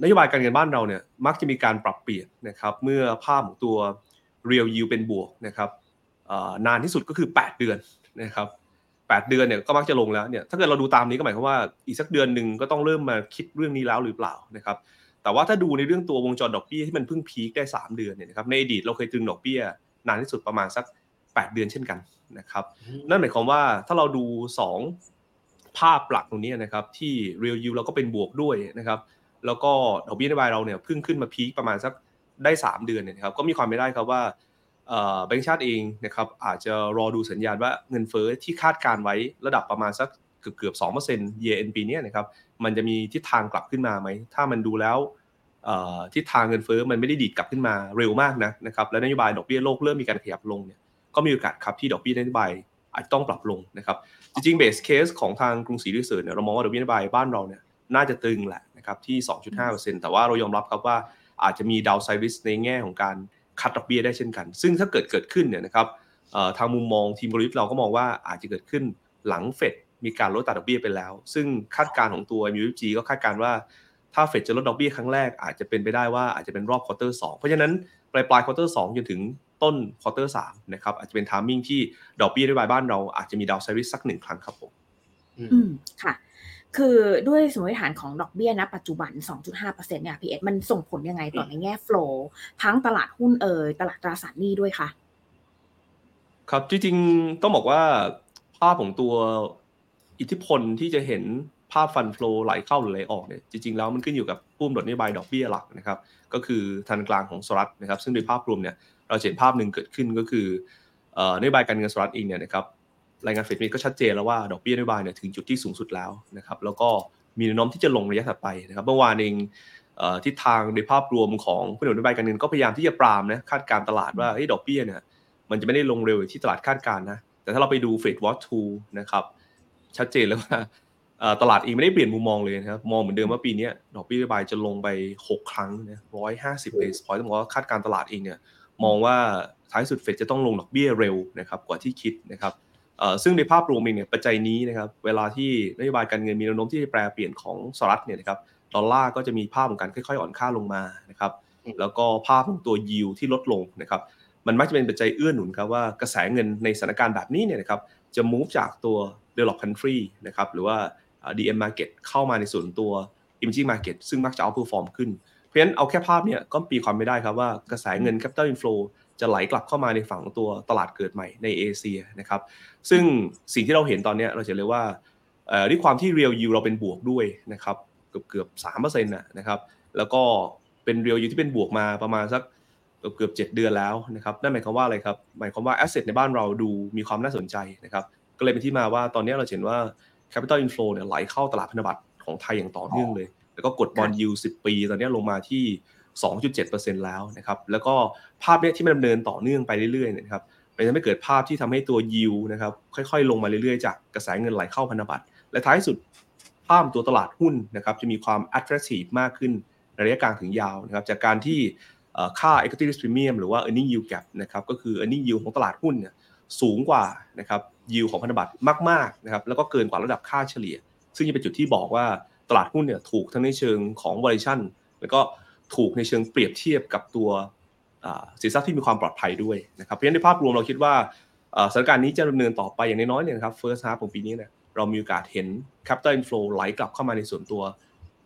นโยบายการเงินบ้านเราเนี่ยมักจะมีการปรับเปลี่ยนนะครับเมื่อภาพของตัว real yield เป็นบวกนะครับเอ่อนานที่สุดก็คือ 8 เดือนนะครับ8เดือนเนี่ยก็มักจะลงแล้วเนี่ยถ้าเกิดเราดูตามนี้ก็หมายความว่าอีกสักเดือนหนึ่งก็ต้องเริ่มมาคิดเรื่องนี้แล้วหรือเปล่านะครับแต่ว่าถ้าดูในเรื่องตัววงจรดอกเบี้ยที่มันเพิ่งพีคได้ 3 เดือนเนี่ยนะครับในอดีตเราเคยตรึงดอกเบี้ย นานที่สุดประมาณสัก 8 เดือนเช่นกันนะครับนั่นหมายความว่าถ้าเราดู 2 ภาพหลักตรงนี้นะครับที่ real yield เราก็เป็นบวกด้วยนะครับแล้วก็ดอกเบี้ยนโยบายเราเนี่ยเพิ่งขึ้นมาพีคประมาณสัก ได้ 3 เดือนเนี่ยครับก็มีความไม่ได้ครับว่าแบงก์ชาติเองนะครับอาจจะรอดูสัญญาณว่าเงินเฟ้อที่คาดการไว้ระดับประมาณสักเกือบเกือบสองเปอร์เซ็นต์ year end ปีเนี้ยนะครับมันจะมีทิศทางกลับขึ้นมาไหม ถ้ามันดูแล้วทิศทางเงินเฟ้อมันไม่ได้ดีดกลับขึ้นมาเร็วมากนะนะครับและนโยบายดอกเบี้ยโลกเริ่มมีการขยับลงเนี่ยก็มีโอกาสครับที่ดอกเบี้ยนโยบายอาจจะต้องปรับลงนะครับจริงๆ base case ของทางกรุงศรี Research เนี่ยเรามองว่าดอกเบี้ยนโยบายบ้านเราเนี่ยน่าจะตรึงแหละนะครับที่ 2.5%แต่ว่าเรายอมรับครับว่า อาจจะมี downside risk ในแง่ของการ cut ดอกเบี้ยได้เช่นกัน ซึ่งถ้าเกิดเกิดขึ้นเนี่ยนะครับทางมุมมองทีมกลยุทธ์เราก็มองว่าอาจจะเกิดขึ้นหลังเฟดมีการลดอัตราดอกเบี้ยไปแล้ว ซึ่งคาดการณ์ของตัว MUFG ก็คาดการณ์ว่าถ้าเฟดจะลดดอกเบี้ยครั้งแรกอาจจะเป็นไปได้ว่าอาจจะเป็นรอบ quarter สองเพราะฉะนั้นปลายปลาย quarter สองจนถึงต้น quarter สามนะครับอาจจะเป็น timing ที่ดอกเบี้ยนโยบายบ้านเราอาจจะมี downside risk สักหนึ่งครั้งครับผมอืมค่ะ คือด้วยสมมติฐานของดอกเบี้ยณปัจจุบัน 2.5%เนี่ยพี่เอสมันส่งผลยังไงต่อในแง่ flow ทั้งตลาดหุ้นเอ่ยตลาดตราสารหนี้ด้วยคะครับจริงๆต้องบอกว่าภาพของตัวอิทธิพลที่จะเห็นภาพ fund flow ไหลเข้าหรือไหลออกเนี่ยจริงๆแล้วมันขึ้นอยู่กับผู้กำหนดนโยบายดอกเบี้ยหลักนะครับก็คือธนาคารกลางของสหรัฐนะครับซึ่งโดยภาพรวมเนี่ยเราจะเห็นภาพหนึ่งเกิดขึ้นก็คือเอ่อนโยบายการเงินสหรัฐเองเนี่ยนะครับ รายงานเฟดมีก็ชัดเจนแล้วว่าดอกเบี้ยนโยบายเนี่ยถึงจุดที่สูงสุดแล้วนะครับ แล้วก็มีแนวโน้มที่จะลงระยะถัดไปนะครับเมื่อวานเองเอ่ทิศทางโดยภาพรวมของผู้กำนโยบายการเงินก็พยายามที่จะปรามนะคาดการตลาดว่าดอกเบี้ยเนี่ยมันจะไม่ได้ลงเร็วอย่างที่ตลาดคาดการนะแต่ถ้าเราไปดู Fed Watch 2นะครับชัดเจนเลยว่าตลาดเองไม่ได้เปลี่ยนมุมมองเลยนะครับมองเหมือนเดิมว่าปีนี้ดอกเบี้ยนโยบายจะลงไป 6 ครั้งนะ150 basis point ต้องบอกว่าคาดการตลาดเองเนี่ยมองว่าท้ายสุดเฟดจะต้องลงดอกเบี้ยเร็วนะครับกว่าที่คิดนะครับ ซึ่งในภาพรวมเองเนี่ยปัจจัยนี้นะครับเวลาที่นโยบายการเงินมีแนวโน้มที่จะแปรเปลี่ยนของสหรัฐเนี่ยนะครับดอลลาร์ก็จะมีภาพของการค่อยๆ อ่อนค่าลงมานะครับแล้วก็ภาพของตัวยิวที่ลดลงนะครับมันมักจะเป็นปัจจัยเอื้อหนุนครับว่ากระแสเงินในสถานการณ์แบบนี้เนี่ยนะครับจะ move จากตัว developed country นะครับหรือว่า DM market เข้ามาในส่วนตัว emerging market ซึ่งมักจะ outperform ขึ้น เพราะฉะนั้นเอาแค่ภาพเนี่ยก็ปีความไม่ได้ครับว่ากระแสเงิน capital inflow จะไหลกลับเข้ามาในฝั่งตัวตลาดเกิดใหม่ในเอเชียนะครับซึ่งสิ่งที่เราเห็นตอนนี้เราจะเรียกว่าด้วยความที่ real yield เราเป็นบวกด้วยนะครับเกือบเกือบสามเปอร์เซ็นต์นะครับแล้วก็เป็น real yield ที่เป็นบวกมาประมาณสักเกือบเกือบเจ็ดเดือนแล้วนะครับนั่นหมายความว่าอะไรครับหมายความว่าแอสเซทในบ้านเราดูมีความน่าสนใจนะครับก็เลยเป็นที่มาว่าตอนนี้เราเห็นว่า capital inflow เนี่ยไหลเข้าตลาดพันธบัตรของไทยอย่างต่อเนื่องเลย แล้วก็กดบอลยู10ปี ตอนนี้ลงมาที่ 2.7%แล้วนะครับแล้วก็ภาพเนี้ยที่มันดำเนินต่อเนื่องไปเรื่อยๆเนะครับมันจะไม่เกิดภาพที่ทำให้ตัวยิวนะครับค่อยๆ ลงมาเรื่อยๆ จากกระแสเงินไหลเข้าพันธบัตรและท้ายสุดภาพตัวตลาดหุ้นนะครับจะมีความ attractive มากขึ้นในระยะกลางถึงยาวนะครับจากการที่ค่า equity risk premium หรือว่า earning yield gap นะครับก็คือ earning yield ของตลาดหุ้นเนี่ยสูงกว่านะครับ yield ของพันธบัตรมากๆนะครับแล้วก็เกินกว่าระดับค่าเฉลี่ย ซึ่งจะเป็นจุดที่บอกว่าตลาดหุ้นเนี่ยถูกทั้งในเชิงของ valuation แล้วก็ ถูกในเชิงเปรียบเทียบกับตัวอ่าสินทรัพย์ที่มีความปลอดภัยด้วยนะครับเพราะฉะนั้นในภาพรวมเราคิดว่าอ่าสถานการณ์นี้จะดำเนินต่อไปอย่างน้อยๆเนี่ยนะครับ first half ของปีนี้เนี่ยเรามีโอกาสเห็น capital inflow ไหลกลับเข้ามาในส่วนตัว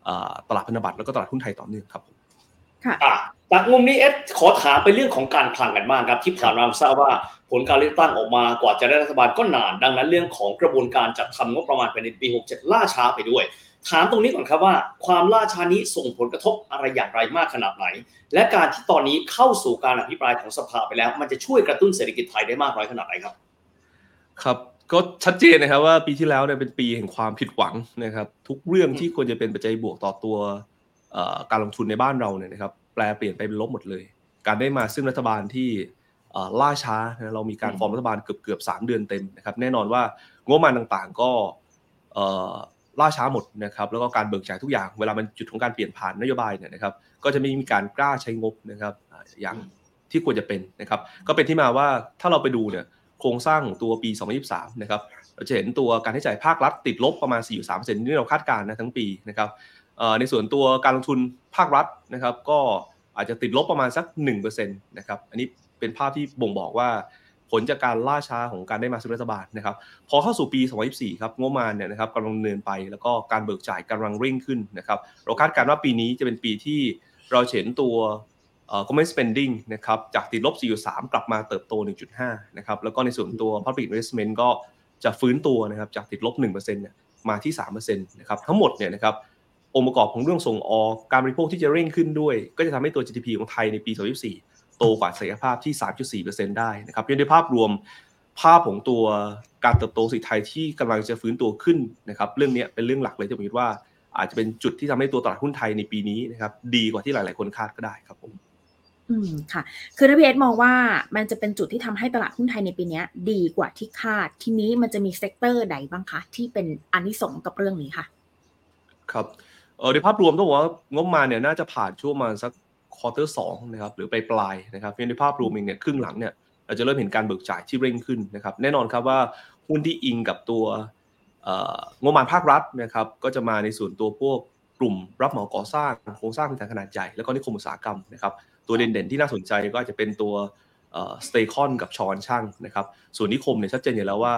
อ่าตลาดพันธบัตรแล้วก็ตลาดหุ้นไทยต่อเนื่องครับผมอะจากมุมนี้เอสขอถามไปเรื่องของการคลังกันบ้างครับที่ผ่านมาทราบว่าผลการเลือกตั้งออกมากว่าจะได้รัฐบาลก็นาน ดังนั้นเรื่องของกระบวนการจัดทำงบประมาณภายในปี 67 ล่าช้าไปด้วย ถามตรงนี้ก่อนครับว่าความล่าช้านี้ส่งผลกระทบอะไรอย่างไรมากขนาดไหน และการที่ตอนนี้เข้าสู่การอภิปรายของสภาไปแล้ว มันจะช่วยกระตุ้นเศรษฐกิจไทยได้มากน้อยขนาดไหนครับ ครับก็ชัดเจนนะครับว่าปีที่แล้วเนี่ยเป็นปีแห่งความผิดหวังนะครับ ทุกเรื่องที่ควรจะเป็นปัจจัยบวกต่อตัวเอ่อการลงทุนในบ้านเราเนี่ยนะครับ แปลเปลี่ยนไปเป็นลบหมดเลย การได้มาซึ่งรัฐบาลที่เอ่อล่าช้านะเรามีการอืมฟอร์มรัฐบาลเกือบเกือบสามเดือนเต็มนะครับ แน่นอนว่างบประมาณต่างๆก็เอ่อ ล่าช้าหมดนะครับแล้วก็การเบิกจ่ายทุกอย่างเวลามันจุดของการเปลี่ยนผ่านนโยบายเนี่ยนะครับก็จะไม่มีการกล้าใช้งบนะครับอย่างที่ควรจะเป็นนะครับก็เป็นที่มาว่าถ้าเราไปดูเนี่ยโครงสร้างของตัวปี 2023 นะครับเราจะเห็นตัวการใช้จ่ายภาครัฐติดลบประมาณ 4-3%ที่เราคาดการณ์นะทั้งปีนะครับในส่วนตัวการลงทุนภาครัฐนะครับ ก็อาจจะติดลบประมาณสัก 1%นะครับอันนี้เป็นภาพที่บ่งบอกว่า ผลจากการล่าช้าของการได้มาซึ่งรัฐบาลนะครับพอเข้าสู่ปี 2024 ครับงบประมาณเนี่ยนะครับกำลังดำเนินไปแล้วก็การเบิกจ่ายกำลังเร่งขึ้นนะครับเราคาดการณ์ว่าปีนี้จะเป็นปีที่เราเห็นตัวเอ่อ government spending นะครับจากติดลบ 4.3 กลับมาเติบโต 1.5 นะครับแล้วก็ในส่วนตัว public investment ก็จะฟื้นตัวนะครับจากติดลบ 1%เนี่ยมาที่ 3%นะครับทั้งหมดเนี่ยนะครับองค์ประกอบของเรื่องส่งออกการบริโภคที่จะเร่งขึ้นด้วย ก็จะทำให้ตัว GDP ของไทยในปี 2024 โตกว่าศักยภาพที่ 3.4%ได้นะครับเพราะฉะนั้นในภาพรวมภาพของตัวการเติบโตเศรษฐกิจไทยที่กำลังจะฟื้นตัวขึ้นนะครับเรื่องเนี้ยเป็นเรื่องหลักเลยที่ผมคิดว่าอาจจะเป็นจุดที่ทำให้ตัวตลาดหุ้นไทยในปีนี้นะครับดีกว่าที่หลาย ๆ คนคาดก็ได้ครับผมอืมค่ะ คือถ้าพี่เอสมองว่ามันจะเป็นจุดที่ทำให้ตลาดหุ้นไทยในปีเนี้ยดีกว่าที่คาด ทีนี้มันจะมี sector ใดบ้างคะที่เป็นอานิสงส์กับเรื่องนี้ค่ะ ครับเออในภาพรวมต้องบอกว่างบประมาณเนี่ยน่าจะผ่านช่วงประมาณสัก quarter สองนะครับหรือปลายปลายๆนะครับเพราะในภาพรวมเองเนี่ยครึ่งหลังเนี่ยเราจะเริ่มเห็นการเบิกจ่ายที่เร่งขึ้นนะครับแน่นอนครับว่าหุ้นที่อิงกับตัวงบประมาณภาครัฐนะครับก็จะมาในส่วนตัวพวกกลุ่มรับเหมาก่อสร้างโครงสร้างพื้นฐานขนาดใหญ่แล้วก็นิคมอุตสาหกรรมนะครับตัวเด่นๆที่น่าสนใจก็อาจจะเป็นตัวสเตคอนกับชอนช่างนะครับส่วนนิคมเนี่ยชัดเจนอยู่แล้วว่า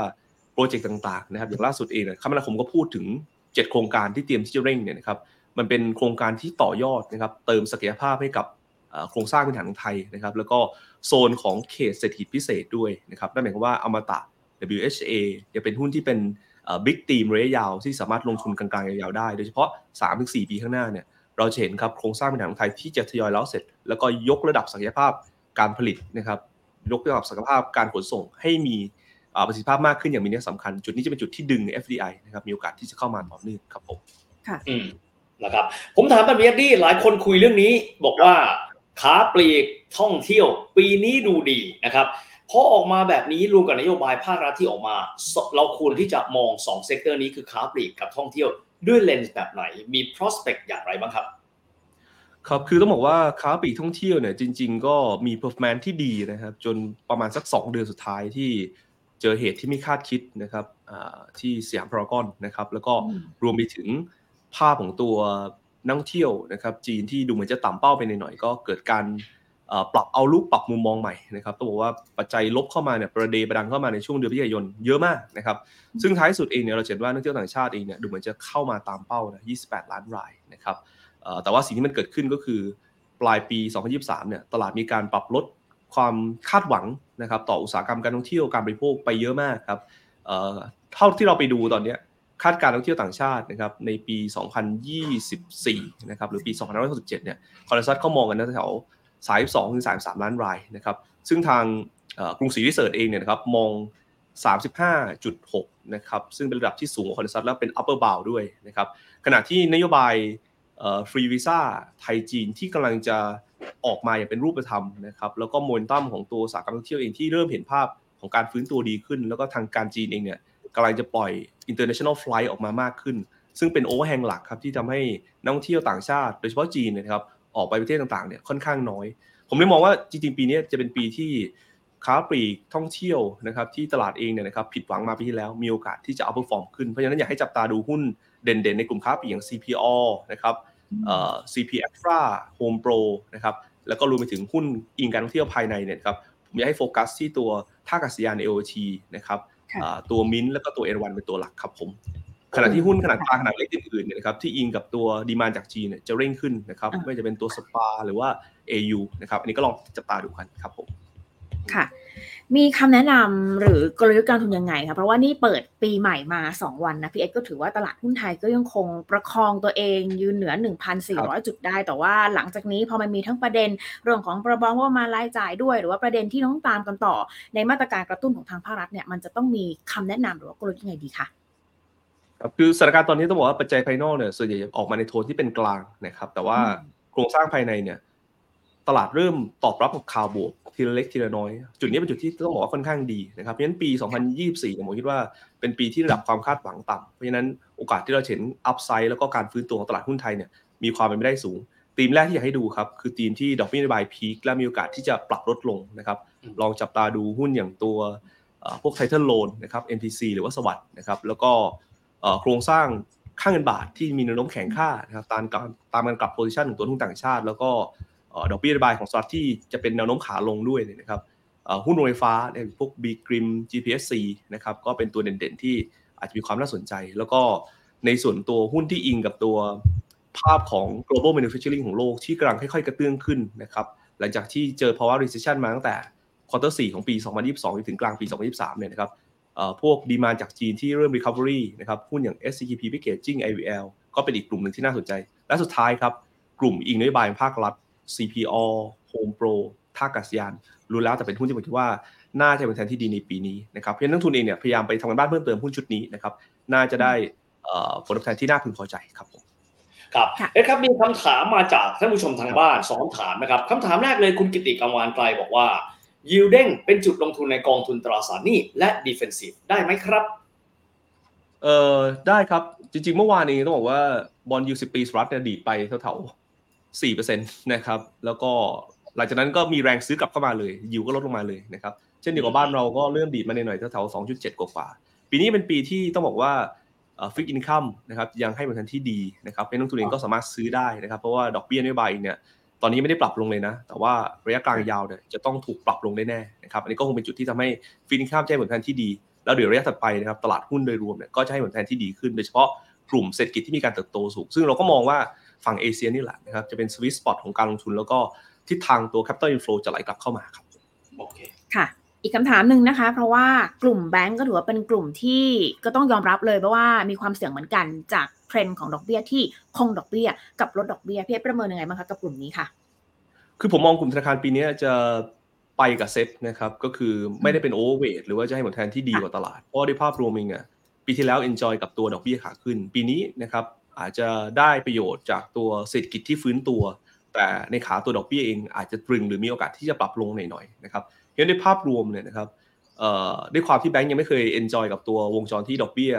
โปรเจกต์ต่างๆนะครับอย่างล่าสุดเองเนี่ยคมนาคมก็พูดถึง 7 โครงการที่เตรียมที่จะเร่งเนี่ยนะครับ มันเป็นโครงการที่ต่อยอดนะครับเติมศักยภาพให้กับเอ่อโครงสร้างพื้นฐานของไทยนะครับ แล้วก็โซนของเขตเศรษฐกิจพิเศษด้วยนะครับนั่นหมายความว่าอมตะ WHA จะเป็นหุ้นที่เป็นบิ๊กทีมระยะยาวที่สามารถลงทุนกลางๆยาวๆได้ โดยเฉพาะ 3-4 ปีข้างหน้าเนี่ยเราจะเห็นครับโครงสร้างพื้นฐานของไทยที่จะทยอยแล้วเสร็จ แล้วก็ยกระดับศักยภาพการผลิตนะครับยกระดับศักยภาพการขนส่งให้มีอ่าประสิทธิภาพมากขึ้นอย่างมีนัยสำคัญ จุดนี้จะเป็นจุดที่ดึง FDI นะครับมีโอกาสที่จะเข้ามาต่อเนื่องครับผมอืม นะครับ ผมถามปันเบียดดี้หลายคนคุยเรื่องนี้ บอกว่าขาปลีกท่องเที่ยว ปีนี้ดูดีนะครับพอออกมาแบบนี้รวมกับนโยบายภาครัฐที่ออกมาเราควรที่จะมอง2 sector นี้คือค้าปลีกกับท่องเที่ยวด้วยเลนส์แบบไหนมี prospect อย่างไรบ้างครับครับ คือต้องบอกว่าค้าปลีกท่องเที่ยวเนี่ยจริง ๆ ก็มี performance ที่ดีนะครับ จนประมาณสัก 2 เดือนสุดท้ายที่เจอเหตุที่ไม่คาดคิดนะครับอ่าที่สยามพารากอนนะครับ แล้วก็อืมรวมไปถึง ภาพของตัวนักท่องเที่ยวนะครับจีนที่ดูเหมือนจะต่ำเป้าไปหน่อยๆก็เกิดการเอ่อปรับเอาลุกปรับมุมมองใหม่นะครับต้องบอกว่าปัจจัยลบเข้ามาเนี่ยประเดประดังเข้ามาในช่วงเดือนพฤศจิกายนเยอะมากนะครับซึ่งท้ายสุดเองเนี่ยเราจะเห็นว่านักท่องเที่ยวต่างชาติเองเนี่ยดูเหมือนจะเข้ามาตามเป้านะ28 ล้านรายนะครับเอ่อแต่ว่าสิ่งที่มันเกิดขึ้นก็คือปลายปี 2023 เนี่ยตลาดมีการปรับลดความคาดหวังนะครับต่ออุตสาหกรรมการท่องเที่ยวการบริโภคไปเยอะมากครับเอ่อเท่าที่เราไปดูตอนเนี้ย คาดการณ์ท่องเที่ยวต่างชาตินะครับในปี 2024 นะครับหรือปี 2567 เนี่ย consensus เขามองกันแถว32ถึง33 ล้านรายนะครับซึ่งทางกรุงศรี Research เองเนี่ยนะครับมอง 35.6 นะครับซึ่งเป็นระดับที่สูงกว่า consensus แล้วเป็น upper bound ด้วยนะครับขณะที่นโยบายฟรีวีซ่าไทยจีนที่กำลังจะออกมาอย่างเป็นรูปธรรมนะครับแล้วก็โมนตัมของตัวอุตสาหกรรมท่องเที่ยวเองที่เริ่มเห็นภาพของการฟื้นตัวดีขึ้น แล้วก็ทางการจีนเองเนี่ย กำลังจะปล่อย international flight ออกมามากขึ้น ซึ่งเป็น overhang หลักครับที่ทำให้นักท่องเที่ยวต่างชาติ โดยเฉพาะจีนเนี่ยนะครับออกไปประเทศต่างๆเนี่ยค่อนข้างน้อย ผมเลยมองว่าจริงๆปีนี้จะเป็นปีที่ค้าปลีกท่องเที่ยวนะครับที่ตลาดเองเนี่ยนะครับผิดหวังมาปีที่แล้วมีโอกาสที่จะ outperform ขึ้น เพราะฉะนั้นอยากให้จับตาดูหุ้นเด่นๆ ในกลุ่มค้าปลีกอย่าง CPO นะครับเอ่อ CP Axtra HomePro นะครับแล้วก็รวมไปถึงหุ้นอิงการท่องเที่ยวภายในเนี่ยครับผมอยากให้โฟกัสที่ตัวท่าอากาศยาน AOT นะครับค่ะอ่า ตัวมินแล้วก็ตัว N1 เป็นตัวหลักครับผมขณะที่หุ้นขนาดกลางขนาดเล็กอื่นๆเนี่ยนะครับที่อิงกับตัวดีมานจากจีนเนี่ยจะเร่งขึ้นนะครับอ่าไม่ว่าจะเป็นตัวสปาหรือว่า AU นะครับอันนี้ก็ลองจับตาดูกันครับผมค่ะ มีคำแนะนำหรือกลยุทธ์การทุนยังไงคะเพราะว่านี่เปิดปีใหม่มา 2 วันนะพี่เอ็ดก็ถือว่าตลาดหุ้นไทยก็ยังคงประคองตัวเองยืนเหนือ 1,400 จุดได้ แต่ว่าหลังจากนี้พอมันมีทั้งประเด็นเรื่องของประบองว่ามารายจ่ายด้วย หรือว่าประเด็นที่ต้องตามกันต่อ ในมาตรการกระตุ้นของทางภาครัฐเนี่ยมันจะต้องมีคำแนะนำหรือว่ากลยุทธ์ยังไงดีคะครับคือสถานการณ์ตอนนี้ต้องบอกว่าปัจจัยภายนอกเนี่ยส่วนใหญ่จะออกมาในโทนที่เป็นกลางนะครับแต่ว่าอืมโครงสร้างภายในเนี่ย ตลาดเริ่มตอบรับกับข่าวบวกทีละเล็กทีละน้อย จุดนี้เป็นจุดที่ต้องบอกว่าค่อนข้างดีนะครับเพราะฉะนั้นปี 2024เนี่ยผมคิดว่าเป็นปีที่ระดับความคาดหวังต่ำเพราะฉะนั้นโอกาสที่เราเห็น upside แล้วก็การฟื้นตัวของตลาดหุ้นไทยเนี่ยมีความเป็นไปได้สูงธีมแรกที่อยากให้ดูครับ คือธีมที่ดอกเบี้ยนโยบาย peak และมีโอกาสที่จะปรับลดลงนะครับลองจับตาดูหุ้นอย่างตัวพวกไทเท l โลนนะครับ MTC หรือว่า SAWAD นะครับแล้วก็โครงสร้างค่าเงินบาทที่มีแนวโน้มแข็งค่านะครับตามการตามการกลับ position ของตัวหุ้นต่างชาติ แล้วก็ ดอกเบี้ยนโยบายของสหรัฐที่จะเป็นแนวโน้มขาลงด้วยนะครับหุ้นโรงไฟฟ้าเนี่ยพวก B.Grimm GPSC นะครับก็เป็นตัวเด่นๆที่อาจจะมีความน่าสนใจ แล้วก็ในส่วนตัวหุ้นที่อิงกับตัวภาพของ global manufacturing ของโลกที่กำลังค่อยๆ กระเตื้องขึ้นนะครับหลังจากที่เจอภาวะ recession มาตั้งแต่ quarter 4ของปี 2022จนถึงกลางปี 2023 เนี่ยนะครับพวก demand จากจีนที่เริ่ม recovery นะครับหุ้นอย่าง SCG Packaging IVL ก็เป็นอีกกลุ่มหนึ่งที่น่าสนใจ และสุดท้ายครับ กลุ่มอิงนโยบายภาครัฐ CPO Home Pro ท่ากาศยานรู้แล้วแต่เป็นหุ้นที่ผมคิดว่าน่าจะเป็นแทนที่ดีในปีนี้นะครับเพราะนักทุนเองเนี่ยพยายามไปทำงานบ้านเพิ่มเติมหุ้นชุดนี้นะครับน่าจะได้ผลตอบแทนที่น่าพึงพอใจครับผมครับเอ๊ะครับมีคำถามมาจากท่านผู้ชมทางบ้านสองถามนะครับคำถามแรกเลยคุณกิติกังวานไกลบอกว่ายิวเด้งเป็นจุดลงทุนในกองทุนตราสารหนี้และดิเฟนซีฟได้ไหมครับเออได้ครับจริงๆ เมื่อวานนี้ต้องบอกว่าbond yield สิบปีสหรัฐเนี่ยดีดไปเท่า สี่เปอร์เซ็นต์นะครับ แล้วก็หลังจากนั้นก็มีแรงซื้อกลับเข้ามาเลยยิวก็ลดลงมาเลยนะครับ เช่นเดียวกับบ้านเราก็เริ่มดีดมาในหน่อยแถวจ็ดกว่าๆปีนี้เป็นปีที่ต้องบอกว่า fixed income นะครับยังให้ผลตอบแทนที่ดีนะครับเป็นนักลงทุนเองก็สามารถซื้อได้นะครับ เพราะว่าดอกเบี้ยนโยบายเนี่ยตอนนี้ไม่ได้ปรับลงเลยนะ แต่ว่าระยะกลางยาวเนี่ยจะต้องถูกปรับลงได้แน่นะครับอันนี้ก็คงเป็นจุดที่ทำให้ fixed income ให้ผลตอบแทนที่ดี แล้วเดี๋ยวระยะถัดไปนะครับตลาดหุ้นโดยรวมเนี่ยก็จะให้ผลตอบแทนที่ดีขึ้น โดยเฉพาะกลุ่มเศรษฐกิจที่มีการเติบโตสูง ซึ่งเราก็มองว่า ฝั่งเอเชียนี่แหละนะครับจะเป็น sweet spot ของการลงทุน แล้วก็ทิศทางตัว capital inflow จะไหลกลับเข้ามาครับโอเคค่ะอีกคำถามหนึ่งนะคะ เพราะว่ากลุ่มแบงก์ก็ถือว่าเป็นกลุ่มที่ก็ต้องยอมรับเลยเพราะว่ามีความเสี่ยงเหมือนกันจากเทรนด์ของดอกเบี้ยที่คงดอกเบี้ย กับลดดอกเบี้ยพี่เอ็ดประเมินยังไงบ้างคะกับกลุ่มนี้ค่ะ คือผมมองกลุ่มธนาคารปีนี้จะไปกับเซ็ตนะครับก็คือไม่ได้เป็น overweight หรือว่าจะให้ผลตอบแทนที่ดีกว่าตลาด เพราะว่าด้วยภาพรวมเองอะปีที่แล้ว enjoy กับตัวดอกเบี้ยขาขึ้น ปีนี้นะครับ อาจจะได้ประโยชน์จากตัวเศรษฐกิจที่ฟื้นตัว แต่ในขาตัวดอกเบี้ยเองอาจจะตรึงหรือมีโอกาสที่จะปรับลงหน่อยๆนะครับเพราะฉะนั้นภาพรวมเนี่ยนะครับด้วยความที่แบงก์ยังไม่เคย enjoy กับตัววงจรที่ดอกเบี้ย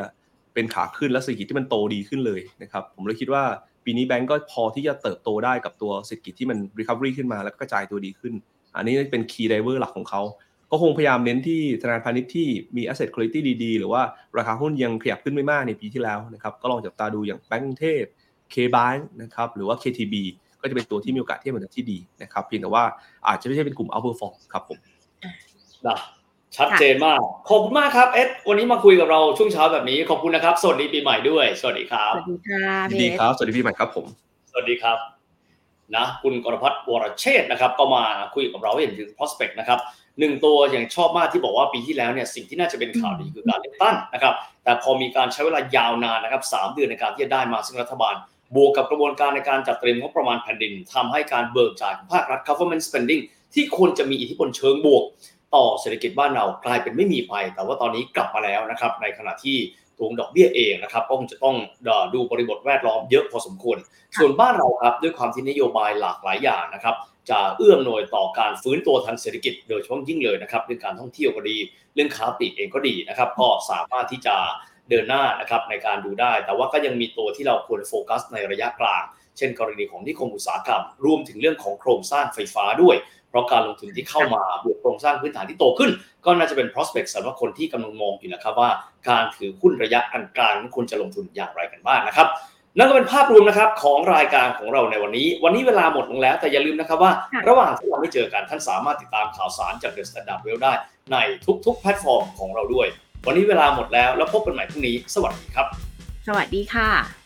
เป็นขาขึ้นและเศรษฐกิจที่มันโตดีขึ้นเลยนะครับผมเลยคิดว่าปีนี้แบงก์ก็พอที่จะเติบโตได้กับตัวเศรษฐกิจที่มัน recovery ขึ้นมาแล้วก็กระจายตัวดีขึ้น อันนี้เป็น key driver หลักของเขา ก็คงพยายามเน้นที่ธนาคารพาณิชย์ที่มี asset quality ดีๆ หรือว่าราคาหุ้นยังขยับขึ้นไม่มากในปีที่แล้วนะครับ ก็ลองจับตาดูอย่างแบงก์กรุงเทพ K-Bank นะครับ หรือว่า KTB ก็จะเป็นตัวที่มีโอกาสที่มันที่ดีนะครับ เพียงแต่ว่าอาจจะไม่ใช่เป็นกลุ่ม outperform ครับผมนะชัดเจนมาก ขอบคุณมากครับเอ็ดวันนี้มาคุยกับเราช่วงเช้าแบบนี้ ขอบคุณนะครับ สวัสดีปีใหม่ด้วย สวัสดีครับ สวัสดีค่ะยินพี่ดีเอ็ดครับ สวัสดีพี่ใหม่ครับผม สวัสดีครับ นะคุณกรพัฒน์วรเชษฐ์นะครับก็มาคุยกับเราให้เห็นถึง prospect นะครับหนึ่งตัวอย่างชอบมากที่บอกว่าปีที่แล้วเนี่ยสิ่งที่น่าจะเป็นข่าวดีคือการเลือกตั้งนะครับ แต่พอมีการใช้เวลายาวนานนะครับสามเดือนในการที่จะได้มาซึ่งรัฐบาล บวกกับกระบวนการในการจัดเตรียมงบประมาณแผ่นดินทำให้การเบิกจ่ายของภาครัฐ government spending ที่ควรจะมีอิทธิพลเชิงบวก ต่อเศรษฐกิจบ้านเรากลายเป็นไม่มีภัยแต่ว่าตอนนี้กลับมาแล้วนะครับในขณะที่ ตัวดอกเบี้ยเองนะครับก็คงจะต้องดูบริบทแวดล้อมเยอะพอสมควร ส่วนบ้านเราครับด้วยความที่นโยบายหลากหลายอย่างนะครับจะเอื้อมหน่วยต่อการฟื้นตัวทางเศรษฐกิจโดยเฉพาะยิ่งเลยนะครับเรื่องการท่องเที่ยวก็ดี เรื่องค้าปลีกเองก็ดีนะครับก็สามารถที่จะเดินหน้านะครับในการดูได้ แต่ว่าก็ยังมีตัวที่เราควรโฟกัสในระยะกลาง เช่น กรณีของนิคมอุตสาหกรรม รวมถึงเรื่องของโครงสร้างไฟฟ้าด้วยเพ ราะการลงทุนที่เข้ามาบวกโครงสร้างพื้นฐานที่โตขึ้น ก็น่าจะเป็น prospect สำหรับคนที่กำลังมองอยู่นะครับว่าการถือหุ้นระยะกลางๆควรจะลงทุนอย่างไรกันบ้างนะครับนั่นก็เป็นภาพรวมนะครับของรายการของเราในวันนี้ วันนี้เวลาหมดลงแล้ว แต่อย่าลืมนะครับว่าค่ะระหว่างที่เราไม่เจอกันท่านสามารถติดตามข่าวสารจาก The Standard Well ได้ในทุกๆ แพลตฟอร์มของเราด้วย วันนี้เวลาหมดแล้วแล้วพบกันใหม่พรุ่งนี้ สวัสดีครับ สวัสดีค่ะ